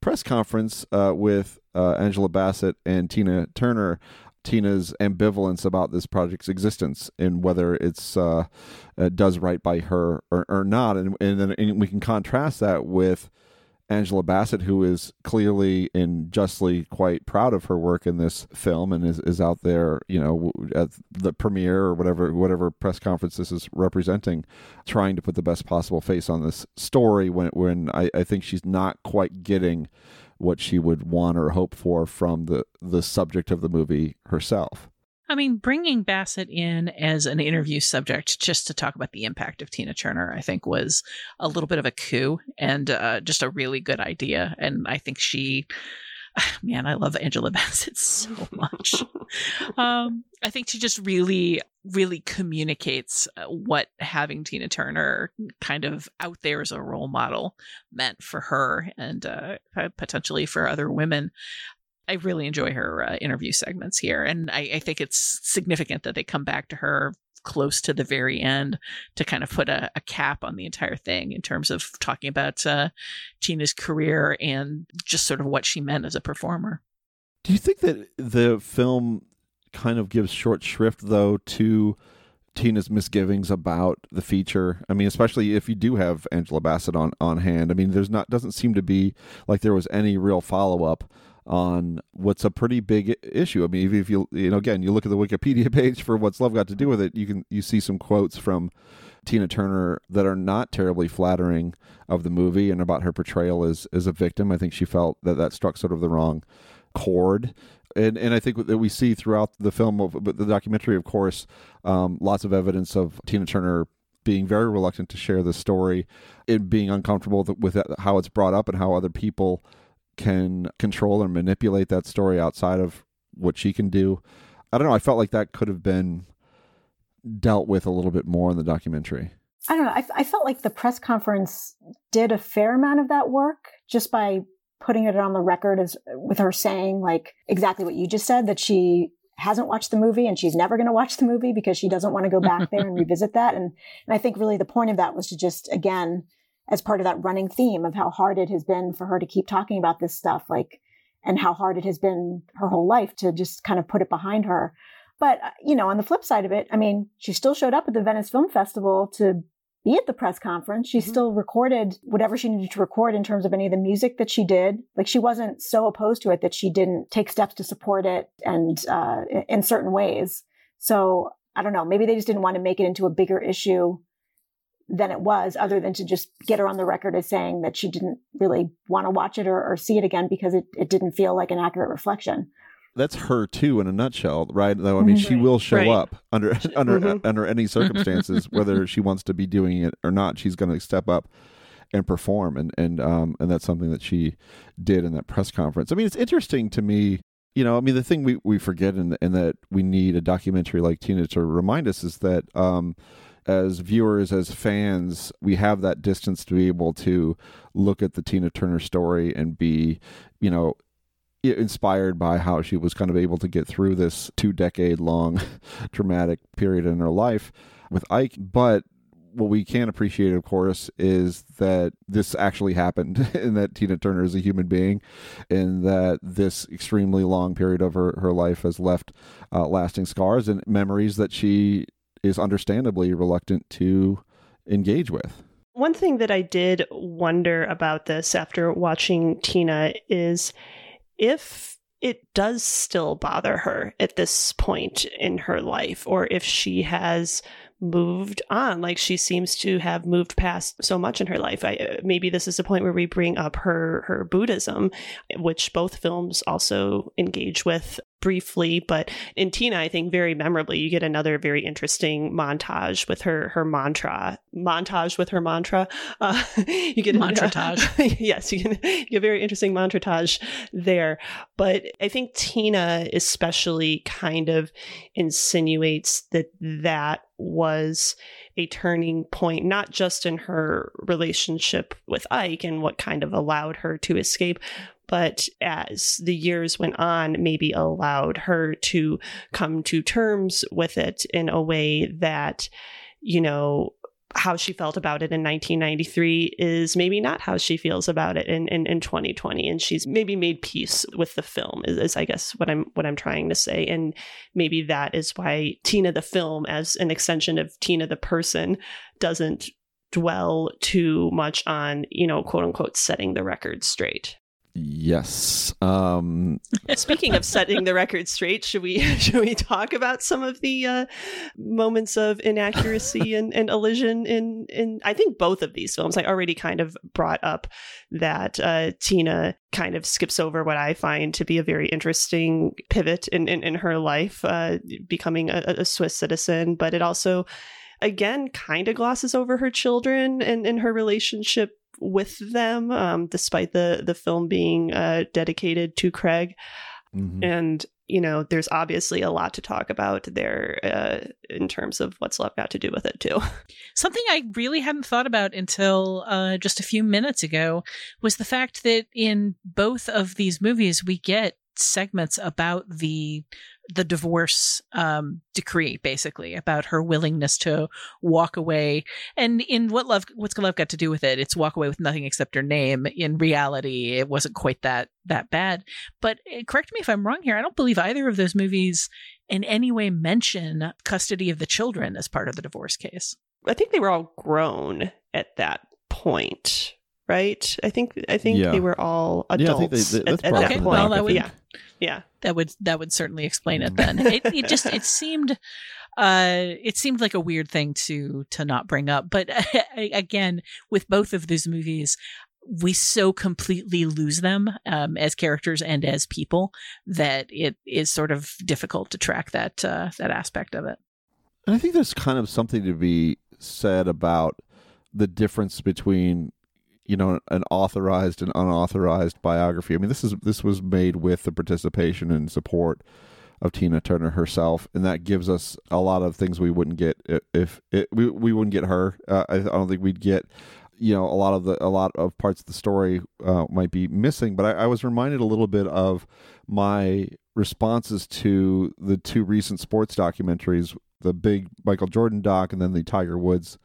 press conference uh, with uh, Angela Bassett and Tina Turner. Tina's ambivalence about this project's existence and whether it's uh, uh does right by her or, or not, and, and then and we can contrast that with Angela Bassett, who is clearly and justly quite proud of her work in this film and is, is out there, you know, at the premiere or whatever whatever press conference this is representing, trying to put the best possible face on this story when when I, I think she's not quite getting what she would want or hope for from the the subject of the movie herself. I mean, bringing Bassett in as an interview subject just to talk about the impact of Tina Turner, I think was a little bit of a coup and uh, just a really good idea. And I think she [sighs] man, I love Angela [laughs] Bassett so much. [laughs] um, I think she just really, really communicates uh, what having Tina Turner kind of out there as a role model meant for her and uh, potentially for other women. I really enjoy her uh, interview segments here, and I, I think it's significant that they come back to her close to the very end to kind of put a, a cap on the entire thing in terms of talking about uh, Tina's career and just sort of what she meant as a performer. Do you think that the film kind of gives short shrift though to Tina's misgivings about the feature. I mean, especially if you do have Angela Bassett on on hand. I mean, there's not doesn't seem to be like there was any real follow up on what's a pretty big issue. I mean, if you you know again you look at the Wikipedia [laughs] page for what's love got to do with it, you can you see some quotes from Tina Turner that are not terribly flattering of the movie and about her portrayal as as a victim. I think she felt that that struck sort of the wrong chord. And, and I think that we see throughout the film of the documentary, of course, um, lots of evidence of Tina Turner being very reluctant to share the story, and being uncomfortable with how it's brought up and how other people can control or manipulate that story outside of what she can do. I don't know. I felt like that could have been dealt with a little bit more in the documentary. I don't know. I, I felt like the press conference did a fair amount of that work just by putting it on the record as with her saying like exactly what you just said that she hasn't watched the movie and she's never going to watch the movie because she doesn't want to go back there and [laughs] revisit that. And, and I think really the point of that was to just again as part of that running theme of how hard it has been for her to keep talking about this stuff, like, and how hard it has been her whole life to just kind of put it behind her. But, uh, you know, on the flip side of it, I mean, she still showed up at the Venice Film Festival to be at the press conference. She mm-hmm. still recorded whatever she needed to record in terms of any of the music that she did. Like she wasn't so opposed to it that she didn't take steps to support it and uh, in certain ways. So I don't know. Maybe they just didn't want to make it into a bigger issue than it was, other than to just get her on the record as saying that she didn't really want to watch it or, or see it again because it, it didn't feel like an accurate reflection. That's her too, in a nutshell, right? Though I mean, she will show right. up under under mm-hmm. [laughs] under any circumstances, [laughs] whether she wants to be doing it or not. She's going to step up and perform, and and um and that's something that she did in that press conference. I mean, it's interesting to me you know, I mean, the thing we, we forget and, and that we need a documentary like Tina to remind us is that um, as viewers, as fans, we have that distance to be able to look at the Tina Turner story and be, you know, inspired by how she was kind of able to get through this two decade long [laughs] traumatic period in her life with Ike. But what we can appreciate, of course, is that this actually happened [laughs] and that Tina Turner is a human being and that this extremely long period of her, her life has left uh, lasting scars and memories that she is understandably reluctant to engage with. One thing that I did wonder about this after watching Tina is if it does still bother her at this point in her life, or if she has moved on like she seems to have moved past so much in her life I, maybe this is a point where we bring up her her buddhism which both films also engage with briefly, but in Tina, I think very memorably, you get another very interesting montage with her her mantra. Montage with her mantra. [laughs] Uh, you get montage. Uh, [laughs] yes, you, get, you get a very interesting montage there. But I think Tina especially kind of insinuates that that was a turning point, not just in her relationship with Ike and what kind of allowed her to escape, but as the years went on, maybe allowed her to come to terms with it in a way that, you know, how she felt about it in 1993 is maybe not how she feels about it in, in, in 2020 and she's maybe made peace with the film is, is i guess what i'm what i'm trying to say. And maybe that is why tina the film as an extension of tina the person doesn't dwell too much on you know quote unquote setting the record straight Yes. Um, Speaking of setting the record straight, should we [laughs] should we talk about some of the uh, moments of inaccuracy [laughs] and, and elision in in I think both of these films. I already kind of brought up that uh, Tina kind of skips over what I find to be a very interesting pivot in in, in her life, uh, becoming a, a Swiss citizen, but it also again kind of glosses over her children and, and her relationship with them, um, despite the the film being uh, dedicated to Craig. Mhm. And you know, there's obviously a lot to talk about there uh, in terms of what's love got to do with it too. [laughs] Something I really hadn't thought about until uh, just a few minutes ago was the fact that in both of these movies we get segments about the the divorce um, decree, basically about her willingness to walk away. And in what love, what's love got to do with it? It's walk away with nothing except her name. In reality, it wasn't quite that that bad. But uh, correct me if I'm wrong here. I don't believe either of those movies in any way mention custody of the children as part of the divorce case. I think they were all grown at that point, right? I think I think Yeah. they were all Yeah, I think adults they- they- at, that's at probably that point. well, that would- yeah, yeah. That would that would certainly explain it then. it, it just [laughs] it seemed uh it seemed like a weird thing to to not bring up. But [laughs] again, with both of these movies, we so completely lose them um, as characters and as people that it is sort of difficult to track that uh, that aspect of it. And I think there's kind of something to be said about the difference between you know an authorized and unauthorized biography. I mean, this is this was made with the participation and support of Tina Turner herself, and that gives us a lot of things we wouldn't get if it, we we wouldn't get her. Uh, I, I don't think we'd get you know a lot of the a lot of parts of the story uh, might be missing. But I, I was reminded a little bit of my responses to the two recent sports documentaries, the big Michael Jordan doc, and then the Tiger Woods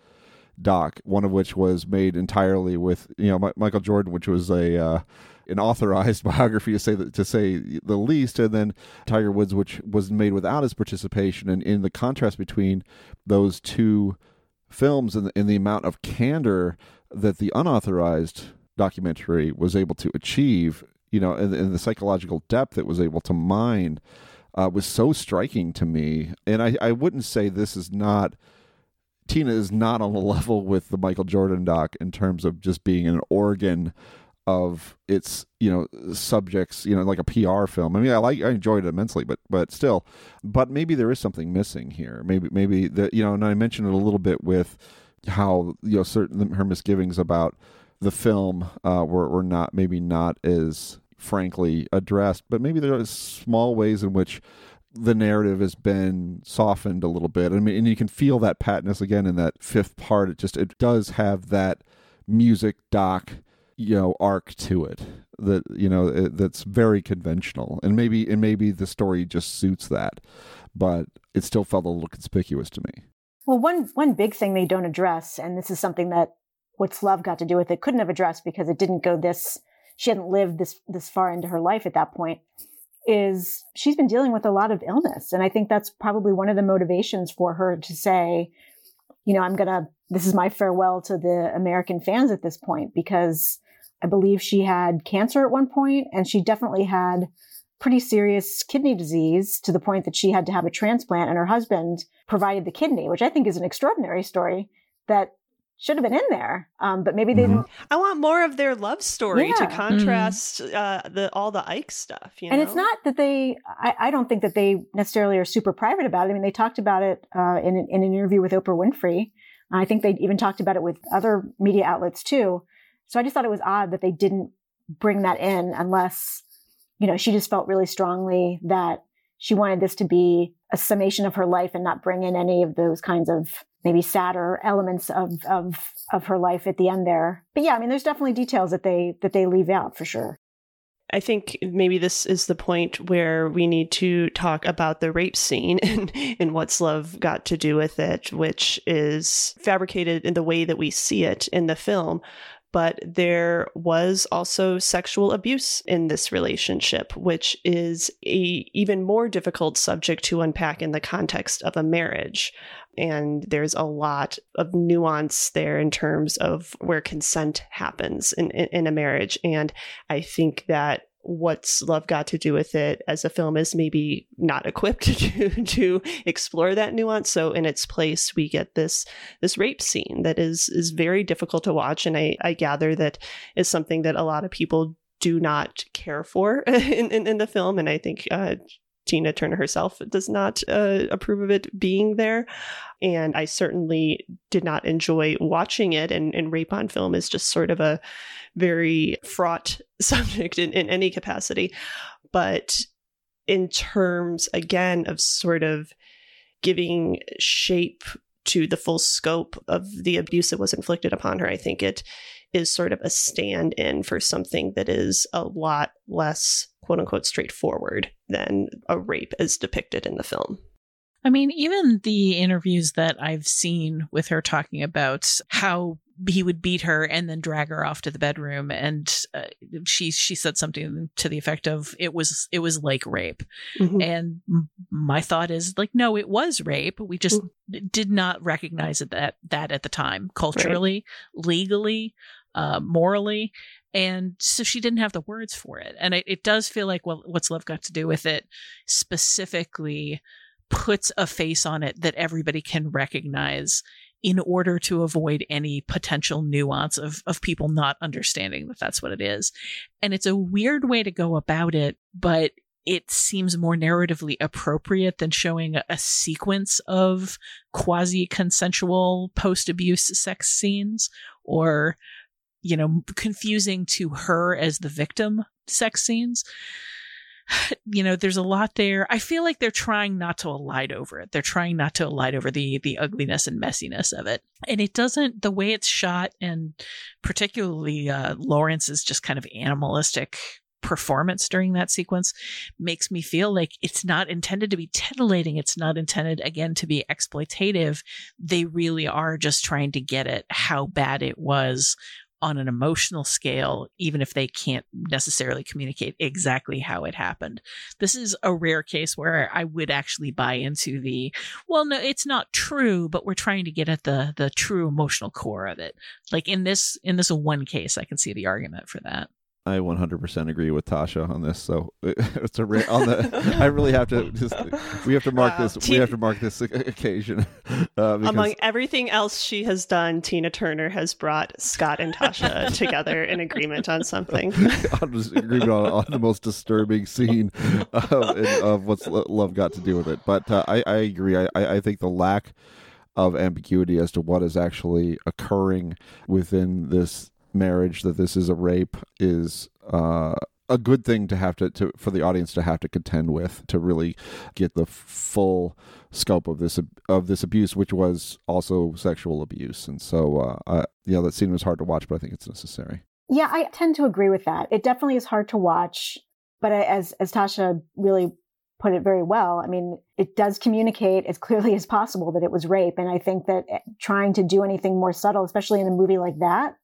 doc. One of which was made entirely with you know Mi- Michael Jordan, which was a uh, an authorized [laughs] biography to say to say the least, and then Tiger Woods, which was made without his participation. And in the contrast between those two films and the, and the amount of candor that the unauthorized documentary was able to achieve, you know, and, and the psychological depth it was able to mine uh, was so striking to me. And I, I wouldn't say this is not. Tina is not on the [laughs] level with the Michael Jordan doc in terms of just being an organ of its you know subjects you know like a PR film. I mean I like I enjoyed it immensely but but still but maybe there is something missing here. Maybe maybe that you know and I mentioned it a little bit with how you know certain her misgivings about the film uh were were not maybe not as frankly addressed but maybe there are small ways in which the narrative has been softened a little bit. I mean, and you can feel that patness again in that fifth part. It just it does have that music doc, you know, arc to it that you know it, that's very conventional, and maybe and maybe the story just suits that, but it still felt a little conspicuous to me. Well, one one big thing they don't address, and this is something that what's love got to do with it, couldn't have addressed because it didn't go this. She hadn't lived this this far into her life at that point. Is she's been dealing with a lot of illness, and I think that's probably one of the motivations for her to say, you know, I'm gonna. This is my farewell to the American fans at this point because I believe she had cancer at one point, and she definitely had pretty serious kidney disease to the point that she had to have a transplant and her husband provided the kidney, which I think is an extraordinary story that should have been in there. Um, but maybe they didn't. I want more of their love story to Yeah. contrast uh, the all the Ike stuff. You and know? it's not that they, I, I don't think that they necessarily are super private about it. I mean, they talked about it uh, in, an- in an interview with Oprah Winfrey. I think they even talked about it with other media outlets too. So I just thought it was odd that they didn't bring that in unless, you know, she just felt really strongly that she wanted this to be a summation of her life and not bring in any of those kinds of maybe sadder elements of, of, of her life at the end there. But yeah, I mean, there's definitely details that they, that they leave out for sure. I think maybe this is the point where we need to talk about the rape scene [laughs] and, and what's love got to do with it, which is fabricated in the way that we see it in the film. But there was also sexual abuse in this relationship, which is a even more difficult subject to unpack in the context of a marriage. And there's a lot of nuance there in terms of where consent happens in, in, in a marriage. And I think that what's love got to do with it as a film is maybe not equipped [laughs] to to explore that nuance. So in its place we get this this rape scene that is is very difficult to watch. And i i gather that is something that a lot of people do not care for [laughs] in in, in the film. And i think uh Tina Turner herself does not uh, approve of it being there. And I certainly did not enjoy watching it. And, and rape on film is just sort of a very fraught [laughs] subject in, in any capacity. But in terms, again, of sort of giving shape to the full scope of the abuse that was inflicted upon her, I think it is sort of a stand in for something that is a lot less quote unquote straightforward than a rape as depicted in the film. I mean, even the interviews that I've seen with her talking about how he would beat her and then drag her off to the bedroom and uh, she she said something to the effect of it was it was like rape mm-hmm. and my thought is like no it was rape we just mm-hmm. did not recognize it that that at the time culturally right. legally uh, morally and so she didn't have the words for it and it, it does feel like well what's love got to do with it specifically puts a face on it that everybody can recognize in order to avoid any potential nuance of, of people not understanding that that's what it is. And it's a weird way to go about it, but it seems more narratively appropriate than showing a, sequence of quasi consensual post abuse sex scenes or you know, confusing to her as the victim sex scenes. [sighs] You know, there's a lot there. I feel like they're trying not to elide over it. They're trying not to elide over the the ugliness and messiness of it. And it doesn't the way it's shot and particularly uh Laurence's just kind of animalistic performance during that sequence makes me feel like it's not intended to be titillating. It's not intended, again, to be exploitative. They really are just trying to get at how bad it was on an emotional scale, even if they can't necessarily communicate exactly how it happened. This is a rare case where I would actually buy into the, well, no, it's not true, but we're trying to get at the, the true emotional core of it. Like in this, in this one case, I can see the argument for that. I 100% agree with Tasha on this. So [laughs] it's a rare on the. I really have to just. We have to mark wow. this. we have to mark this occasion. [laughs] Uh, Among everything else she has done, Tina Turner has brought Scott and Tasha [laughs] together in agreement on something. on agreement on, on, the most disturbing scene of, of what's love got to do with it. But uh, I, I agree. I, I think the lack of ambiguity as to what is actually occurring within this marriage that this is a rape is uh, a good thing to have to, to for the audience to have to contend with to really get the full scope of this of this abuse, which was also sexual abuse. And so, uh, I, yeah, that scene was hard to watch, but I think it's necessary. Yeah, I tend to agree with that. It definitely is hard to watch, but as as Tasha really put it very well. I mean, it does communicate as clearly as possible that it was rape, and I think that eh, trying to do anything more subtle, especially in a movie like that,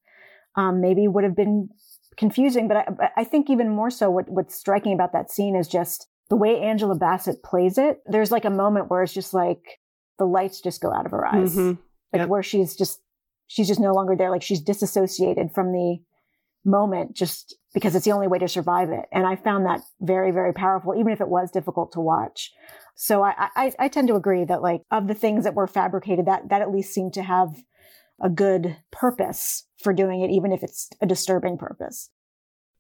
um, maybe would have been confusing. But I, I, think even more so, what, what's striking about that scene is just the way Angela Bassett plays it. There's like a moment where it's just like the lights just go out of her eyes, mm-hmm. like yep. where she's just she's just no longer there. Like she's disassociated from the moment just because it's the only way to survive it. And I found that very, very powerful, even if it was difficult to watch. So I, I, I tend to agree that like of the things that were fabricated, that that at least seemed to have a good purpose for doing it, even if it's a disturbing purpose.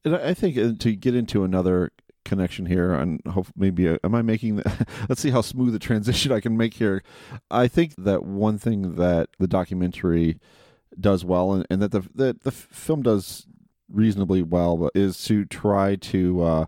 And I think uh, to get into another connection here, and hope maybe uh, am I making the, [laughs] let's see how smooth a transition I can make here. I think that one thing that the documentary does well, and, and that the, the the film does reasonably well, is to try to uh,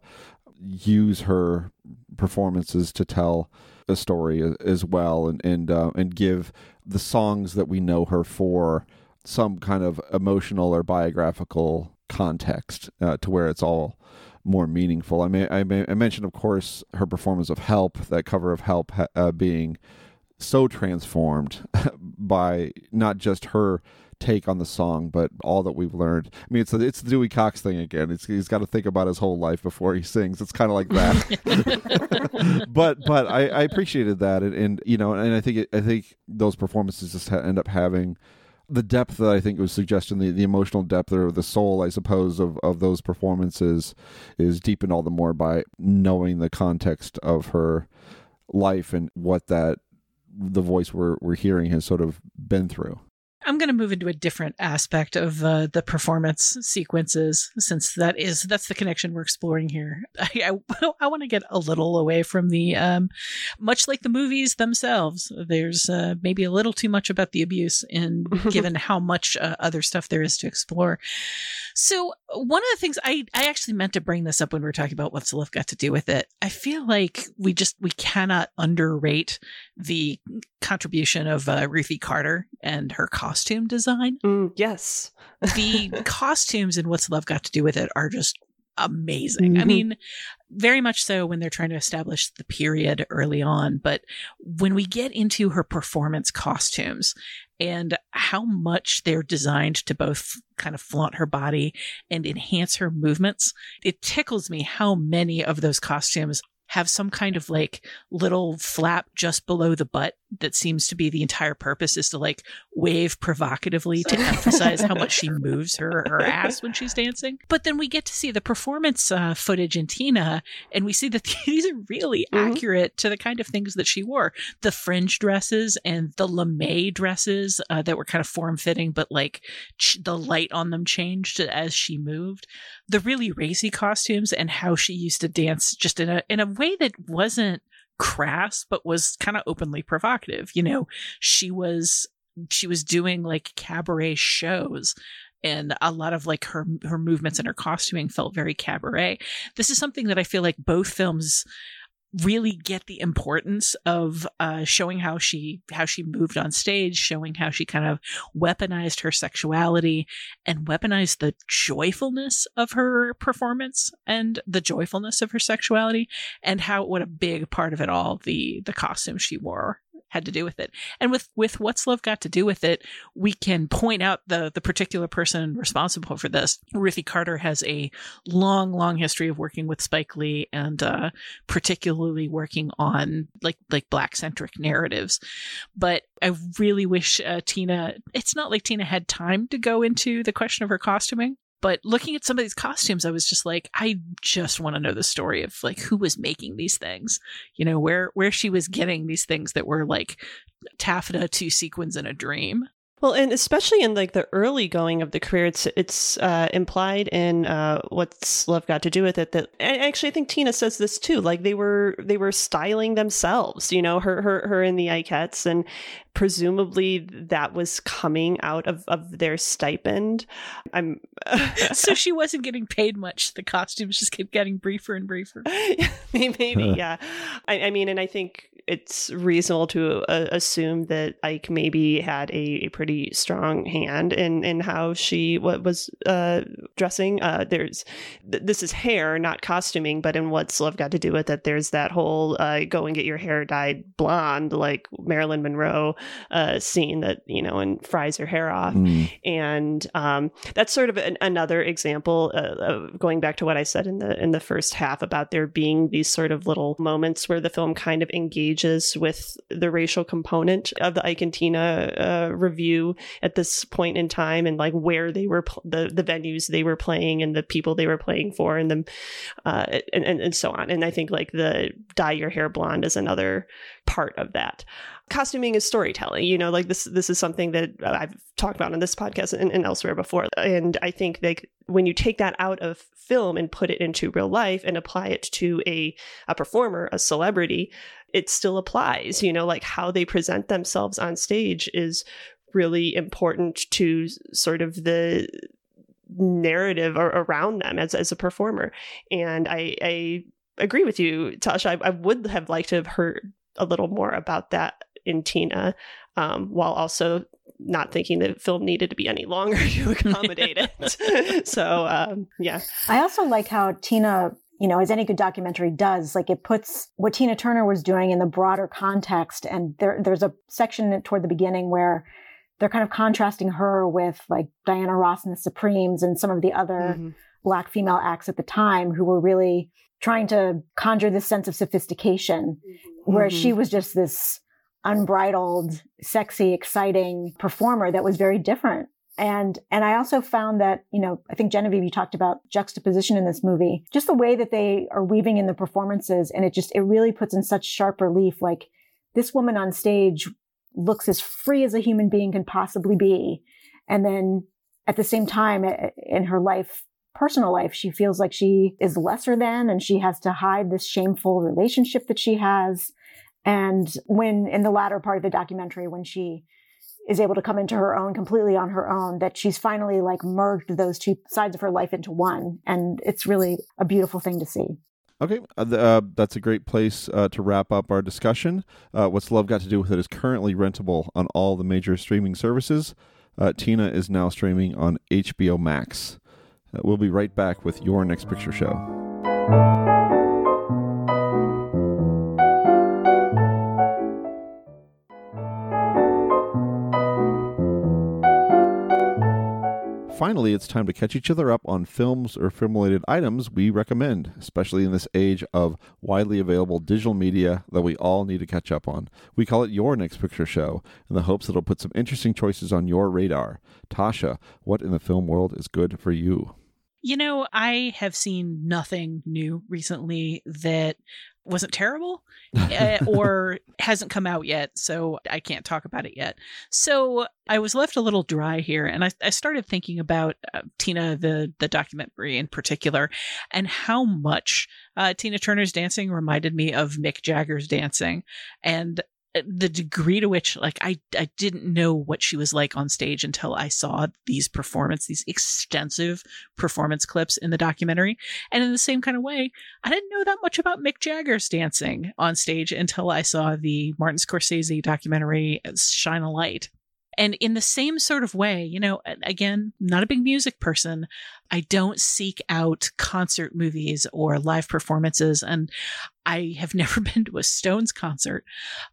use her performances to tell a story as well, and and uh, and give the songs that we know her for some kind of emotional or biographical context uh, to where it's all more meaningful. I mean, I, I mentioned, of course, her performance of "Help," that cover of "Help" uh, being so transformed [laughs] by not just her take on the song, but all that we've learned. I mean, it's a, it's the Dewey Cox thing again. It's, he's got to think about his whole life before he sings. It's kind of like that. [laughs] [laughs] but but I, I appreciated that, and, and, you know, and I think it, I think those performances just end up having the depth that I think was suggesting the, the emotional depth or the soul, I suppose, of, of those performances is deepened all the more by knowing the context of her life and what that the voice we're we're hearing has sort of been through. I'm going to move into a different aspect of uh, the performance sequences, since that is that's the connection we're exploring here. [laughs] I I, I want to get a little away from the, um, much like the movies themselves. There's uh, maybe a little too much about the abuse, and [laughs] given how much uh, other stuff there is to explore. So one of the things I I actually meant to bring this up when we were talking about what's love got to do with it. I feel like we just we cannot underrate the contribution of uh, Ruthie Carter and her costume design. Mm, yes. [laughs] the costumes and what's love got to do with it are just amazing. Mm-hmm. I mean, very much so when they're trying to establish the period early on, but when we get into her performance costumes and how much they're designed to both kind of flaunt her body and enhance her movements, it tickles me how many of those costumes have some kind of like little flap just below the butt that seems to be the entire purpose is to like wave provocatively to [laughs] emphasize how much she moves her her ass when she's dancing. But then we get to see the performance uh, footage in Tina, and we see that [laughs] these are really mm-hmm. accurate to the kind of things that she wore. The fringe dresses and the lamé dresses uh, that were kind of form fitting, but like ch- the light on them changed as she moved. The really racy costumes and how she used to dance just in a in a way that wasn't crass but was kind of openly provocative. You know she was she was doing like cabaret shows and a lot of like her her movements and her costuming felt very cabaret. This is something that i feel like both films really get the importance of uh, showing how she how she moved on stage, showing how she kind of weaponized her sexuality and weaponized the joyfulness of her performance and the joyfulness of her sexuality, and how what a big part of it all the the costume she wore had to do with it. And with with what's love got to do with it, we can point out the the particular person responsible for this. Ruthie Carter has a long, long history of working with Spike Lee and uh, particularly working on like like black centric narratives. But I really wish uh, Tina. It's not like Tina had time to go into the question of her costuming. But looking at some of these costumes, I was just like, I just want to know the story of like who was making these things, you know, where where she was getting these things that were like taffeta, two sequins, and a dream. Well, and especially in like the early going of the career, it's it's uh, implied in uh, what's love got to do with it. That actually, I think Tina says this too. Like they were they were styling themselves. You know, her her her in the Ikettes, and presumably that was coming out of of their stipend. I'm [laughs] so she wasn't getting paid much. The costumes just kept getting briefer and briefer. [laughs] Maybe, yeah. I, I mean, and I think it's reasonable to uh, assume that Ike maybe had a, a, pretty strong hand in in how she what was uh, dressing. Uh, there's th- this is hair, not costuming, but in what's love got to do with it, there's that whole uh, go and get your hair dyed blonde like Marilyn Monroe uh, scene that you know and fries her hair off, mm. and um, that's sort of an, another example uh, of going back to what I said in the in the first half about there being these sort of little moments where the film kind of engages with the racial component of the Ike and Tina uh, Revue at this point in time and like where they were, pl- the, the venues they were playing and the people they were playing for and the, uh, and, and, and so on. And I think like the dye your hair blonde is another part of that costuming is storytelling you know like this this is something that i've talked about on this podcast and, and, elsewhere before and i think like when you take that out of film and put it into real life and apply it to a a performer a celebrity it still applies you know like how they present themselves on stage is really important to sort of the narrative around them as, as a performer and i i agree with you tasha I, I would have liked to have heard a little more about that in Tina, um, while also not thinking the film needed to be any longer [laughs] to [laughs] accommodate it. [laughs] so um, yeah, I also like how Tina. You know, as any good documentary does, like it puts what Tina Turner was doing in the broader context. And there, there's a section toward the beginning where they're kind of contrasting her with like Diana Ross and the Supremes and some of the other mm-hmm. black female acts at the time who were really trying to conjure this sense of sophistication, mm-hmm. where she mm-hmm. was just this unbridled, sexy, exciting performer that was very different. And, and I also found that, you know, I think Genevieve, you talked about juxtaposition in this movie, just the way that they are weaving in the performances. And it just, it really puts in such sharp relief. Like this woman on stage looks as free as a human being can possibly be. And then at the same time in her life, personal life, she feels like she is lesser than and she has to hide this shameful relationship that she has. And when in the latter part of the documentary, when she is able to come into her own completely on her own, that she's finally like merged those two sides of her life into one. And it's really a beautiful thing to see. Okay, uh, uh, that's a great place uh, to wrap up our discussion. Uh, What's Love Got to Do with It is currently rentable on all the major streaming services. Uh, Tina is now streaming on HBO Max. Uh, we'll be right back with your next picture show. Finally, it's time to catch each other up on films or film related items we recommend, especially in this age of widely available digital media that we all need to catch up on. We call it Your Next Picture Show in the hopes that it'll put some interesting choices on your radar. Tasha, what in the film world is good for you? You know, I have seen nothing new recently that wasn't terrible uh, [laughs] or hasn't come out yet, so I can't talk about it yet. So I was left a little dry here, and I, I started thinking about uh, Tina, the the documentary in particular, and how much uh, Tina Turner's dancing reminded me of Mick Jagger's dancing, and the degree to which like I I didn't know what she was like on stage until I saw these performance these extensive performance clips in the documentary. And in the same kind of way I didn't know that much about Mick Jagger's dancing on stage until I saw the Martin Scorsese documentary uh, Shine a Light and in the same sort of way, you know, again, not a big music person. I don't seek out concert movies or live performances. And I have [laughs] never been to a Stones concert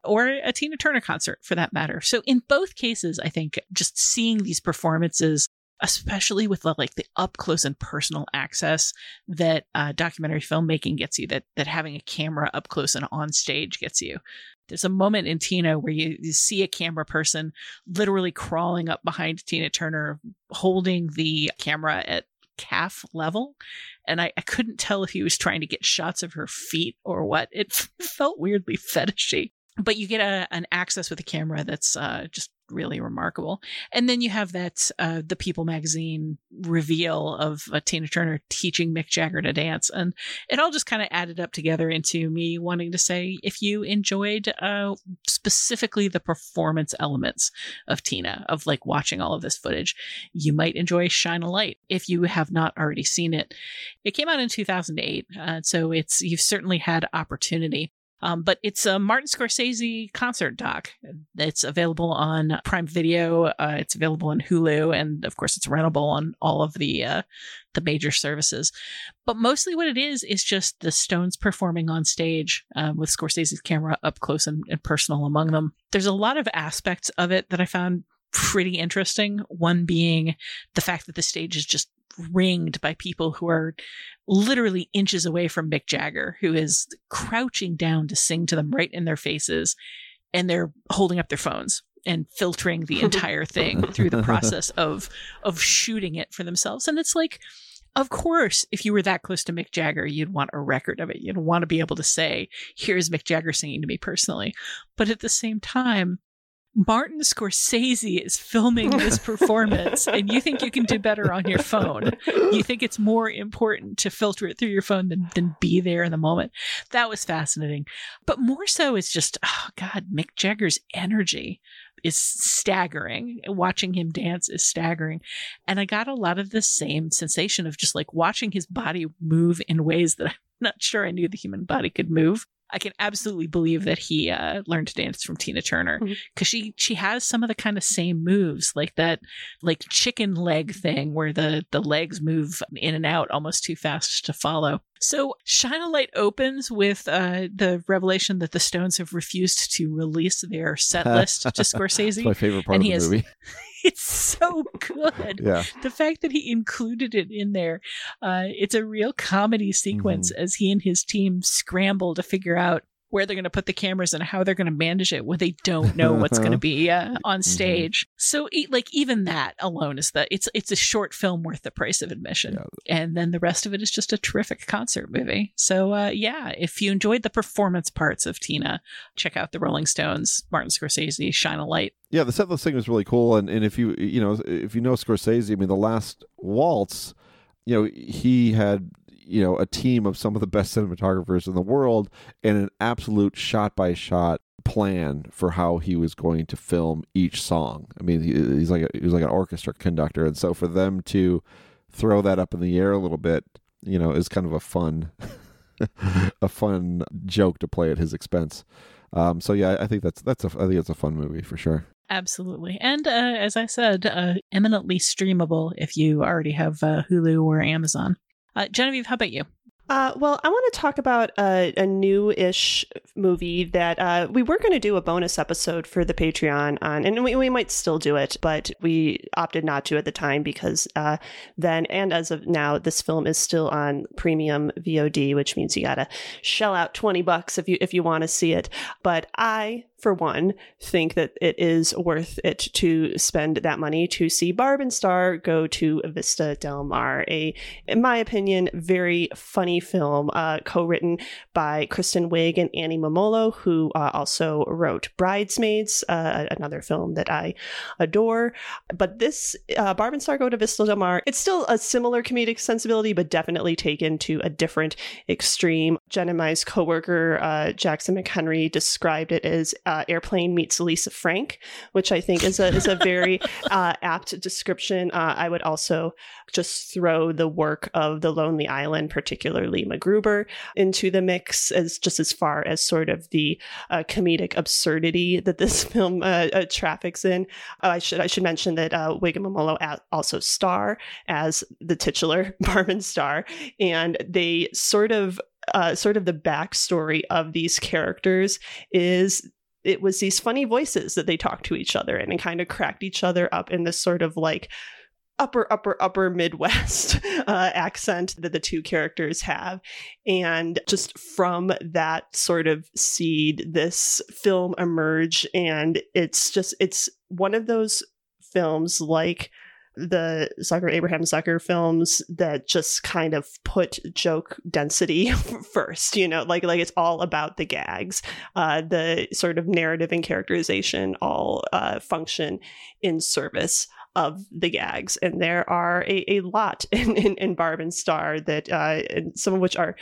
or a Tina Turner concert for that matter. So in both cases, I think just seeing these performances especially with the, like the up close and personal access that uh, documentary filmmaking gets you that that having a camera up close and on stage gets you there's a moment in Tina where you, you see a camera person literally crawling up behind Tina Turner, holding the camera at calf level. And I, I couldn't tell if he was trying to get shots of her feet or what. It [laughs] felt weirdly fetishy. But you get a, an access with a camera that's uh, just really remarkable. And then you have that uh, the People magazine reveal of uh, Tina Turner teaching Mick Jagger to dance, and it all just kind of added up together into me wanting to say if you enjoyed uh, specifically the performance elements of Tina, of like watching all of this footage, you might enjoy Shine a Light if you have not already seen it. It came out in 2008, uh, so it's you've certainly had opportunity. Um, but it's a Martin Scorsese concert doc. It's available on Prime Video. Uh, it's available on Hulu, and of course, it's rentable on all of the uh, the major services. But mostly, what it is is just the Stones performing on stage uh, with Scorsese's camera up close and, and personal among them. There's a lot of aspects of it that I found pretty interesting. One being the fact that the stage is just ringed by people who are literally inches away from Mick Jagger, who is crouching down to sing to them right in their faces, and they're holding up their phones and filtering the [laughs] entire thing through the process of of shooting it for themselves. And it's like, of course, if you were that close to Mick Jagger, you'd want a record of it. You'd want to be able to say, here's Mick Jagger singing to me personally. But at the same time, Martin Scorsese is filming this [laughs] performance and you think you can do better on your phone. You think it's more important to filter it through your phone than, than be there in the moment. That was fascinating. But more so is just, oh God, Mick Jagger's energy is staggering. Watching him dance is staggering. And I got a lot of the same sensation of just like watching his body move in ways that I'm not sure I knew the human body could move. I can absolutely believe that he uh, learned to dance from Tina Turner because mm-hmm. she she has some of the kind of same moves, like that like chicken leg thing where the the legs move in and out almost too fast to follow. So Shine a Light opens with uh, the revelation that the Stones have refused to release their set list to [laughs] Scorsese. my favorite part of the has, movie. [laughs] [laughs] it's so good. Yeah. The fact that he included it in there, uh, it's a real comedy sequence Mm-hmm. as he and his team scramble to figure out where they're going to put the cameras and how they're going to manage it when they don't know what's going [laughs] to be uh, on stage. Mm-hmm. So, like even that alone is that it's it's a short film worth the price of admission, yeah. and then the rest of it is just a terrific concert movie. So, uh, yeah, if you enjoyed the performance parts of Tina, check out the Rolling Stones, Martin Scorsese, Shine a Light. Yeah, the set thing was really cool, and and if you you know if you know Scorsese, I mean, the last waltz, you know, he had you know a team of some of the best cinematographers in the world and an absolute shot by shot plan for how he was going to film each song. I mean, he, he's like a, he was like an orchestra conductor, and so for them to throw that up in the air a little bit, you know, is kind of a fun [laughs] a fun joke to play at his expense. Um, so yeah, I think that's that's a I think it's a fun movie for sure. Absolutely. And uh, as I said, uh, eminently streamable if you already have uh, Hulu or Amazon. Uh, Genevieve, how about you? Uh, well, I want to talk about a, a new-ish movie that uh, we were going to do a bonus episode for the Patreon on, and we, we might still do it, but we opted not to at the time because uh, then and as of now, this film is still on premium VOD, which means you got to shell out twenty bucks if you if you want to see it. But I for one, think that it is worth it to spend that money to see Barb and Star go to Vista Del Mar, a, in my opinion, very funny film, uh, co-written by Kristen Wiig and Annie Mumolo, who uh, also wrote Bridesmaids, uh, another film that I adore. But this uh, Barb and Star go to Vista Del Mar, it's still a similar comedic sensibility, but definitely taken to a different extreme. Jen and coworker uh, Jackson McHenry described it as uh, Airplane meets Lisa Frank, which I think is a is a very [laughs] uh, apt description. Uh, I would also just throw the work of The Lonely Island, particularly MacGruber, into the mix as just as far as sort of the uh, comedic absurdity that this [laughs] film uh, uh, traffics in. I should I should mention that uh, Wiig and Mumolo also star as the titular [laughs] Barb and Star, and they sort of uh, sort of the backstory of these characters is it was these funny voices that they talked to each other and, and kind of cracked each other up in this sort of like upper upper upper midwest [laughs] uh, accent that the two characters have. And just from that sort of seed this film emerged and it's just it's one of those films like the Zucker Abraham Zucker films that just kind of put joke density [laughs] first, you know, like like it's all about the gags. Uh, the sort of narrative and characterization all uh, function in service of the gags, and there are a, a lot [laughs] in, in, in Barb and Star that, uh, and some of which are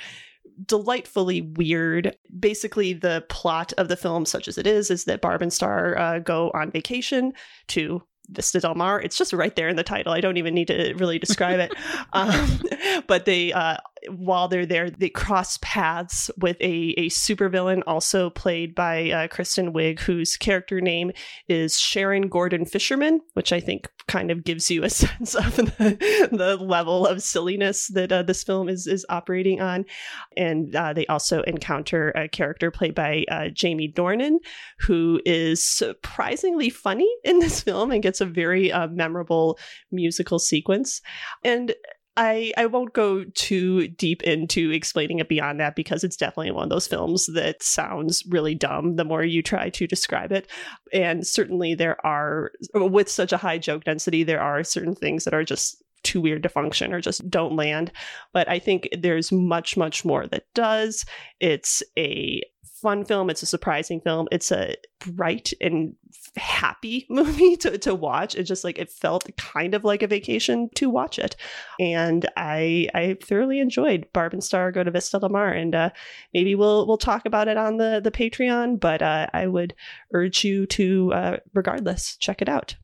delightfully weird. Basically, the plot of the film, such as it is, is that Barb and Star uh, go on vacation to Vista Del Mar. It's just right there in the title. I don't even need to really describe it. [laughs] Um, but they uh, while they're there, they cross paths with a, a supervillain also played by uh, Kristen Wiig, whose character name is Sharon Gordon Fisherman, which I think kind of gives you a [laughs] sense of the, the level of silliness that uh, this film is, is operating on. And uh, they also encounter a character played by uh, Jamie Dornan, who is surprisingly funny in this [laughs] film and gets a very uh, memorable musical sequence. And I, I won't go too deep into explaining it beyond that because it's definitely one of those films that sounds really dumb the more you try to describe it. And certainly there are, with such a high joke density, there are certain things that are just too weird to function or just don't land. But I think there's much, much more that does. It's a fun film. It's a surprising film. It's a bright and happy [laughs] movie to, to watch. It just like it felt kind of like a vacation to watch it. And I I thoroughly enjoyed Barb and Star Go to Vista Del Mar. And uh, maybe we'll we'll talk about it on the the Patreon, but uh, I would urge you to uh, regardless, check it out.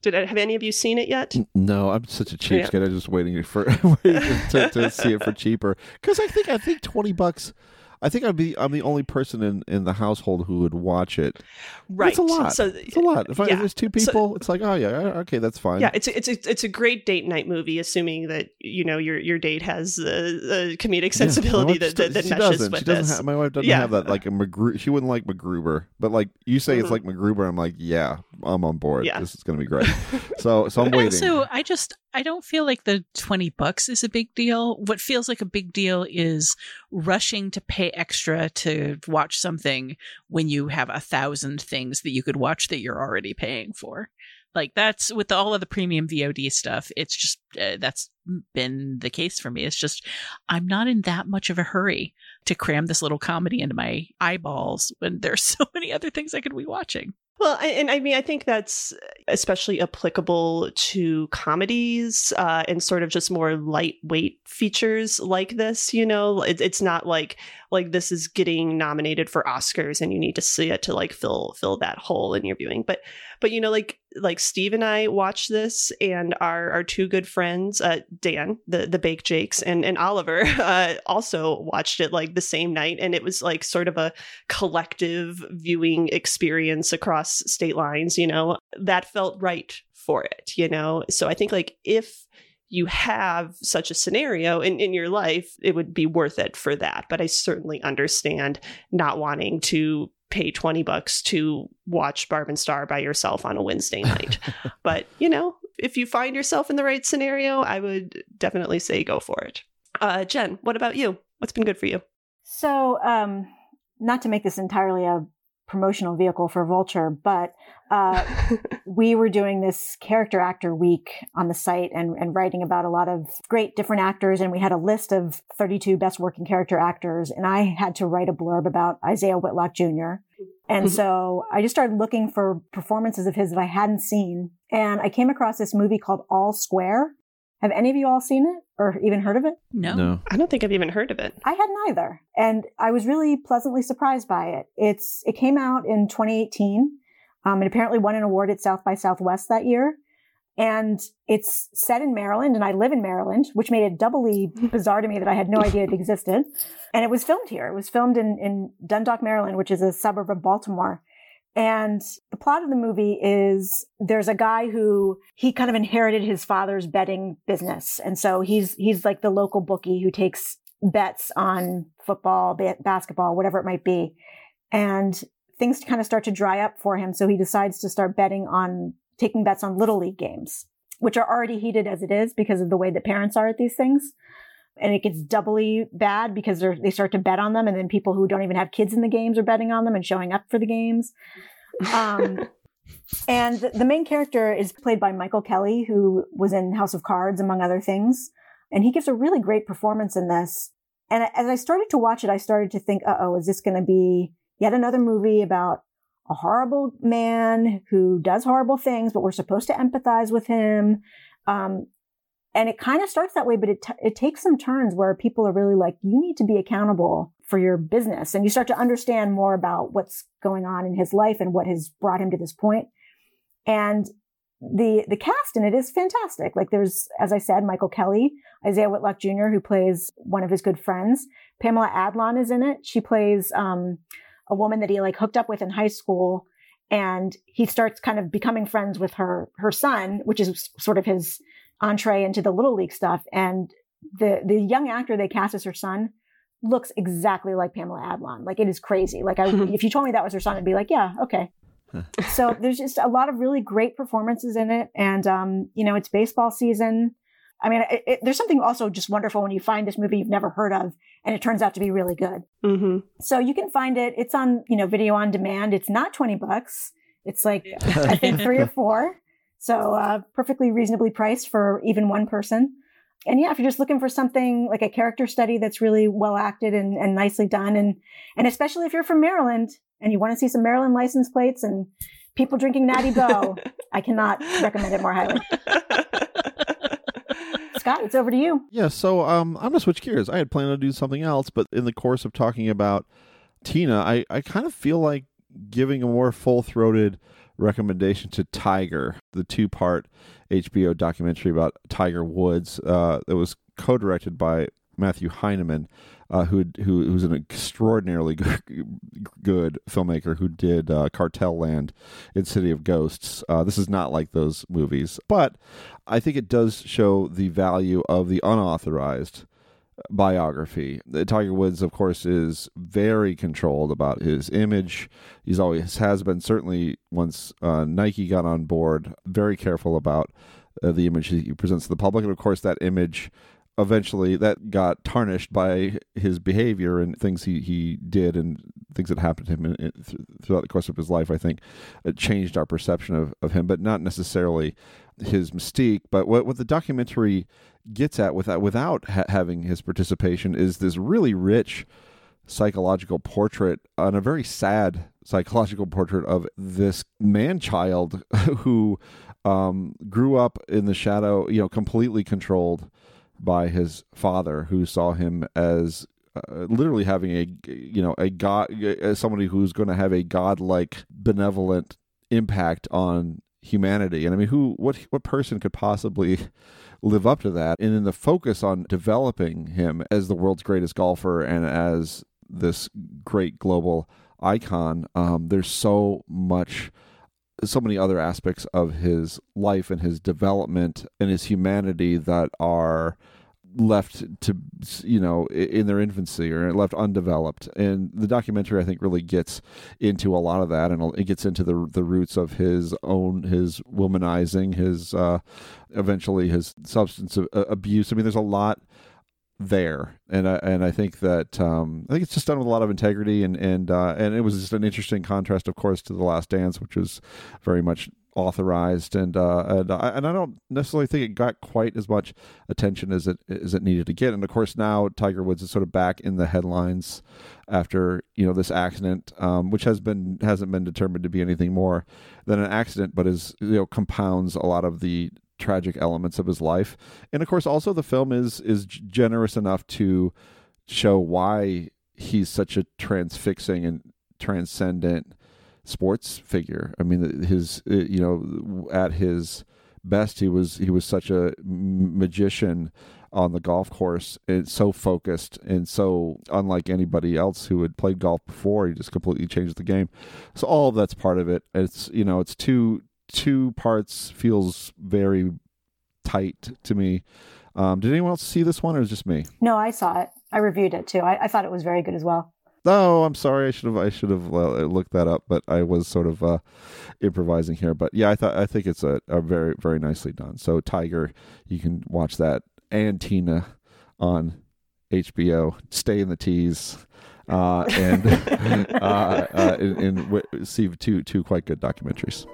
Did I, have any of you seen it yet? No, I'm such a cheapskate. Yeah. I'm just waiting for [laughs] waiting to, to see it for cheaper because I think I think twenty bucks I think I'd be I'm the only person in, in the household who would watch it. Right, it's a lot. So it's a lot. If, yeah. I, if there's two people, so, it's like oh yeah, okay, that's fine. Yeah, it's a, it's a, it's a great date night movie, assuming that you know your your date has a, a comedic sensibility yeah, that, that, that meshes doesn't. with she doesn't this. Have, my wife doesn't yeah. have that like a McGru- She wouldn't like MacGruber, but like you say, mm-hmm. it's like MacGruber. I'm like, yeah, I'm on board. Yeah. this is gonna be great. so so I'm waiting. So I just I don't feel like the 20 bucks is a big deal. What feels like a big deal is rushing to pay extra to watch something when you have a thousand things that you could watch that you're already paying for. Like that's with all of the premium VOD stuff. It's just uh, that's been the case for me. It's just I'm not in that much of a hurry to cram this little comedy into my eyeballs when there's [laughs] so many other things I could be watching. Well, and I mean, I think that's especially applicable to comedies uh, and sort of just more lightweight features like this. You know, it, it's not like like this is getting nominated for Oscars and you need to see it to like fill fill that hole in your viewing. But but you know, like like Steve and I watched this, and our our two good friends, uh, Dan, the the Bake Jakes, and and Oliver, [laughs] uh, also watched it like the same night, and it was like sort of a collective viewing experience across state lines. You know, that felt right for it. You know, so I think like if you have such a scenario in, in your life, it would be worth it for that. But I certainly understand not wanting to pay 20 bucks to watch Barb and Star by yourself on a Wednesday night. [laughs] but, you know, if you find yourself in the right scenario, I would definitely say go for it. Uh, Jen, what about you? What's been good for you? So, um, not to make this entirely a promotional vehicle for Vulture, but uh, [laughs] we were doing this character actor week on the site and, and writing about a lot of great different actors. And we had a list of 32 best working character actors. And I had to write a blurb about Isaiah Whitlock Jr. And mm-hmm. so I just started looking for performances of his that I hadn't seen. And I came across this movie called All Square. Have any of you all seen it or even heard of it? No. No. I don't think I've even heard of it. I hadn't either. And I was really pleasantly surprised by it. It's it came out in 2018. Um, it apparently won an award at South by Southwest that year. And it's set in Maryland, and I live in Maryland, which made it doubly [laughs] bizarre to me that I had no idea it existed. And it was filmed here. It was filmed in, in Dundalk, Maryland, which is a suburb of Baltimore. And the plot of the movie is there's a guy who he kind of inherited his father's betting business. And so he's, he's like the local bookie who takes bets on football, basketball, whatever it might be. And things kind of start to dry up for him. So he decides to start betting on taking bets on little league games, which are already heated as it is because of the way that parents are at these things and it gets doubly bad because they start to bet on them, and then people who don't even have kids in the games are betting on them and showing up for the games. Um, [laughs] and the main character is played by Michael Kelly, who was in House of Cards, among other things, and he gives a really great performance in this. And as I started to watch it, I started to think, "Uh oh, is this going to be yet another movie about?" A horrible man who does horrible things, but we're supposed to empathize with him. Um, and it kind of starts that way, but it, t- it takes some turns where people are really like, you need to be accountable for your business. And you start to understand more about what's going on in his life and what has brought him to this point. And the, the cast in it is fantastic. Like there's, as I said, Michael Kelly, Isaiah Whitlock Jr., who plays one of his good friends. Pamela Adlon is in it. She plays, um, a woman that he like hooked up with in high school and he starts kind of becoming friends with her her son which is sort of his entree into the little league stuff. And the the young actor they cast as her son looks exactly like Pamela Adlon. Like it is crazy. Like I, [laughs] if you told me that was her son, I'd be like, yeah, okay. so there's just a lot of really great performances in it, and um, you know, it's baseball season. I mean, it, it, there's something also just wonderful when you find this movie you've never heard of, and it turns out to be really good. Mm-hmm. So you can find it. It's on you know video on demand. It's not twenty bucks. It's like I think three or [laughs] four. So uh, perfectly reasonably priced for even one person. And yeah, if you're just looking for something like a character study that's really well acted and, and nicely done, and and especially if you're from Maryland and you want to see some Maryland license plates and people drinking Natty Boh, [laughs] I cannot recommend it more highly. Scott, it's over to you. Yeah, so um, I'm gonna switch gears. I had planned to do something else, but in the course of talking about Tina, I, I kind of feel like giving a more full throated recommendation to Tiger, the two part HBO documentary about Tiger Woods uh, that was co directed by Matthew Heineman, uh, who who who's an extraordinarily [laughs] good, filmmaker who did uh, Cartel Land and City of Ghosts. Uh, this is not like those movies, but I think it does show the value of the unauthorized biography. Tiger Woods, of course, is very controlled about his image. He's always has been certainly once uh, Nike got on board, very careful about uh, the image he presents to the public, and of course that image eventually that got tarnished by his behavior and things he, he did and things that happened to him in, in, throughout the course of his life. I think it changed our perception of, of him, but not necessarily his mystique. But what, what the documentary gets at without without ha- having his participation is this really rich psychological portrait and a very sad psychological portrait of this man child [laughs] who um, grew up in the shadow, you know, completely controlled by his father, who saw him as uh, literally having a you know a god as somebody who's going to have a godlike benevolent impact on humanity. And i mean who what what person could possibly live up to that. And in the focus on developing him as the world's greatest golfer and as this great global icon um, there's so much so many other aspects of his life and his development and his humanity that are left to you know in their infancy or left undeveloped. And the documentary i think really gets into a lot of that and it gets into the the roots of his own his womanizing his uh eventually his substance abuse. I mean there's a lot there, and I and I think that um, I think it's just done with a lot of integrity, and and uh, and it was just an interesting contrast, of course, to the Last Dance, which was very much authorized, and uh, and I, and I don't necessarily think it got quite as much attention as it as it needed to get, and of course now Tiger Woods is sort of back in the headlines after you know this accident, um, which has been hasn't been determined to be anything more than an accident, but is you know compounds a lot of the tragic elements of his life. And of course, also the film is is generous enough to show why he's such a transfixing and transcendent sports figure. I mean, his uh, you know at his best, he was he was such a magician on the golf course and so focused and so unlike anybody else who had played golf before he just completely changed the game so all of that's part of it it's you know it's two two parts feels very tight to me. Um, did anyone else see this one, or was just me? No, I saw it. I reviewed it too. I, I thought it was very good as well. Oh, I'm sorry. I should have I should have uh, looked that up, but I was sort of uh, improvising here. But yeah, I thought I think it's a, a very very nicely done. So Tiger, you can watch that, and Tina on HBO. Stay in the tees. Uh, [laughs] and uh, uh, and, and see two two quite good documentaries.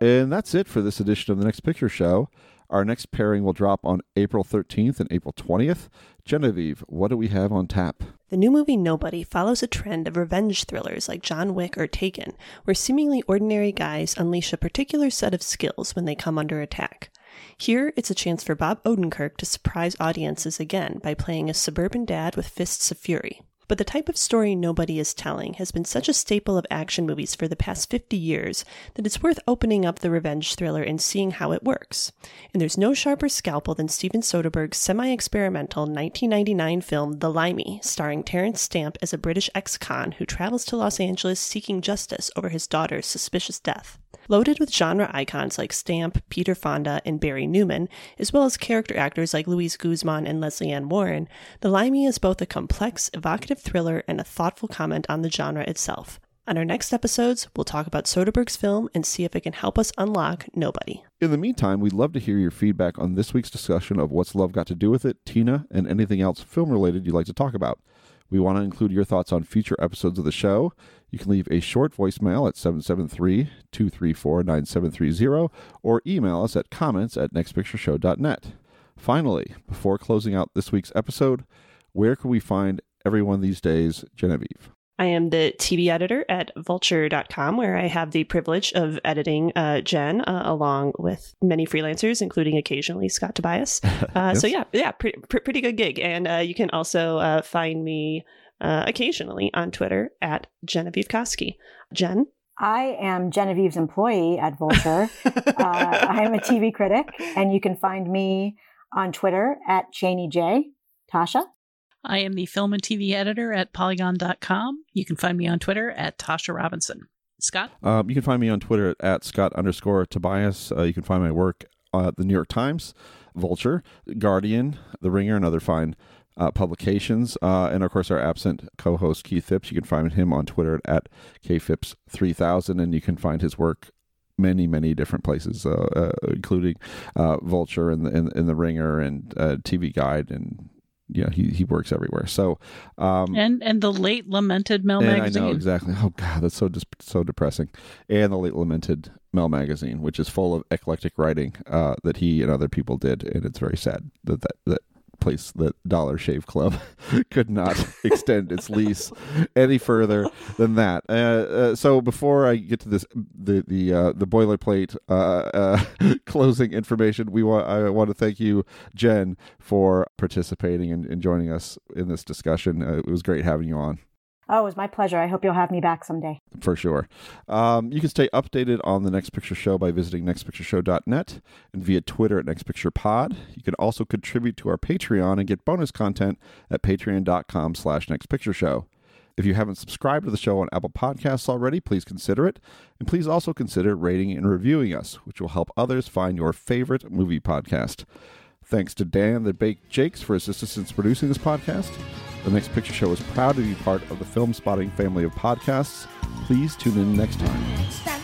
And that's it for this edition of the Next Picture Show. Our next pairing will drop on April 13th and April 20th. Genevieve, what do we have on tap? The new movie Nobody follows a trend of revenge thrillers like John Wick or Taken, where seemingly ordinary guys unleash a particular set of skills when they come under attack. Here, it's a chance for Bob Odenkirk to surprise audiences again by playing a suburban dad with fists of fury. But the type of story nobody is telling has been such a staple of action movies for the past 50 years that it's worth opening up the revenge thriller and seeing how it works. And there's no sharper scalpel than Steven Soderbergh's semi experimental 1999 film The Limey, starring Terence Stamp as a British ex con who travels to Los Angeles seeking justice over his daughter's suspicious death. Loaded with genre icons like Stamp, Peter Fonda, and Barry Newman, as well as character actors like Luis Guzmán and Lesley Ann Warren, The Limey is both a complex, evocative thriller and a thoughtful comment on the genre itself. On our next episodes, we'll talk about Soderbergh's film and see if it can help us unlock Nobody. In the meantime, we'd love to hear your feedback on this week's discussion of What's Love Got to Do with It, Tina, and anything else film related you'd like to talk about. We want to include your thoughts on future episodes of the show. You can leave a short voicemail at 773 234 9730 or email us at comments at nextpictureshow.net. Finally, before closing out this week's episode, where can we find everyone these days, Genevieve? I am the TV editor at vulture.com, where I have the privilege of editing uh, Jen uh, along with many freelancers, including occasionally Scott Tobias. [laughs] Uh, yes. So, yeah, yeah, pretty, pretty good gig. And uh, you can also uh, find me uh, occasionally on Twitter at Genevieve Koski. Jen? I am Genevieve's employee at Vulture. [laughs] I am a TV critic, and you can find me on Twitter at Chaney J. Tasha? I am the film and TV editor at Polygon.com. You can find me on Twitter at Tasha Robinson. Scott? Um, you can find me on Twitter at, at Scott underscore Tobias. Uh, you can find my work at the New York Times, Vulture, Guardian, The Ringer, and other fine uh, publications. Uh, and of course, our absent co host, Keith Phipps. You can find him on Twitter at kphipps3000, and you can find his work many, many different places, uh, uh, including uh, Vulture and the, and, and the Ringer and uh, TV Guide and yeah, he he works everywhere. So, um, and and the late lamented Mel magazine. I know exactly. Oh God, that's so dis- so depressing. And the late lamented Mel magazine, which is full of eclectic writing uh, that he and other people did, and it's very sad that that, that place that Dollar Shave Club [laughs] could not extend its lease any further than that. Uh, uh, so before I get to this, the the uh, the boilerplate uh, uh, [laughs] closing information, we want I want to thank you, Jen, for participating and, and joining us in this discussion. Uh, it was great having you on. Oh, it was my pleasure. I hope you'll have me back someday. For sure. Um, you can stay updated on the Next Picture Show by visiting nextpictureshow.net and via Twitter at nextpicturepod. You can also contribute to our Patreon and get bonus content at patreon.com slash nextpictureshow. If you haven't subscribed to the show on Apple Podcasts already, please consider it. And please also consider rating and reviewing us, which will help others find your favorite movie podcast. Thanks to Dan the Baked Jakes for his assistance producing this podcast. The Next Picture Show is proud to be part of the Filmspotting family of podcasts. Please tune in next time.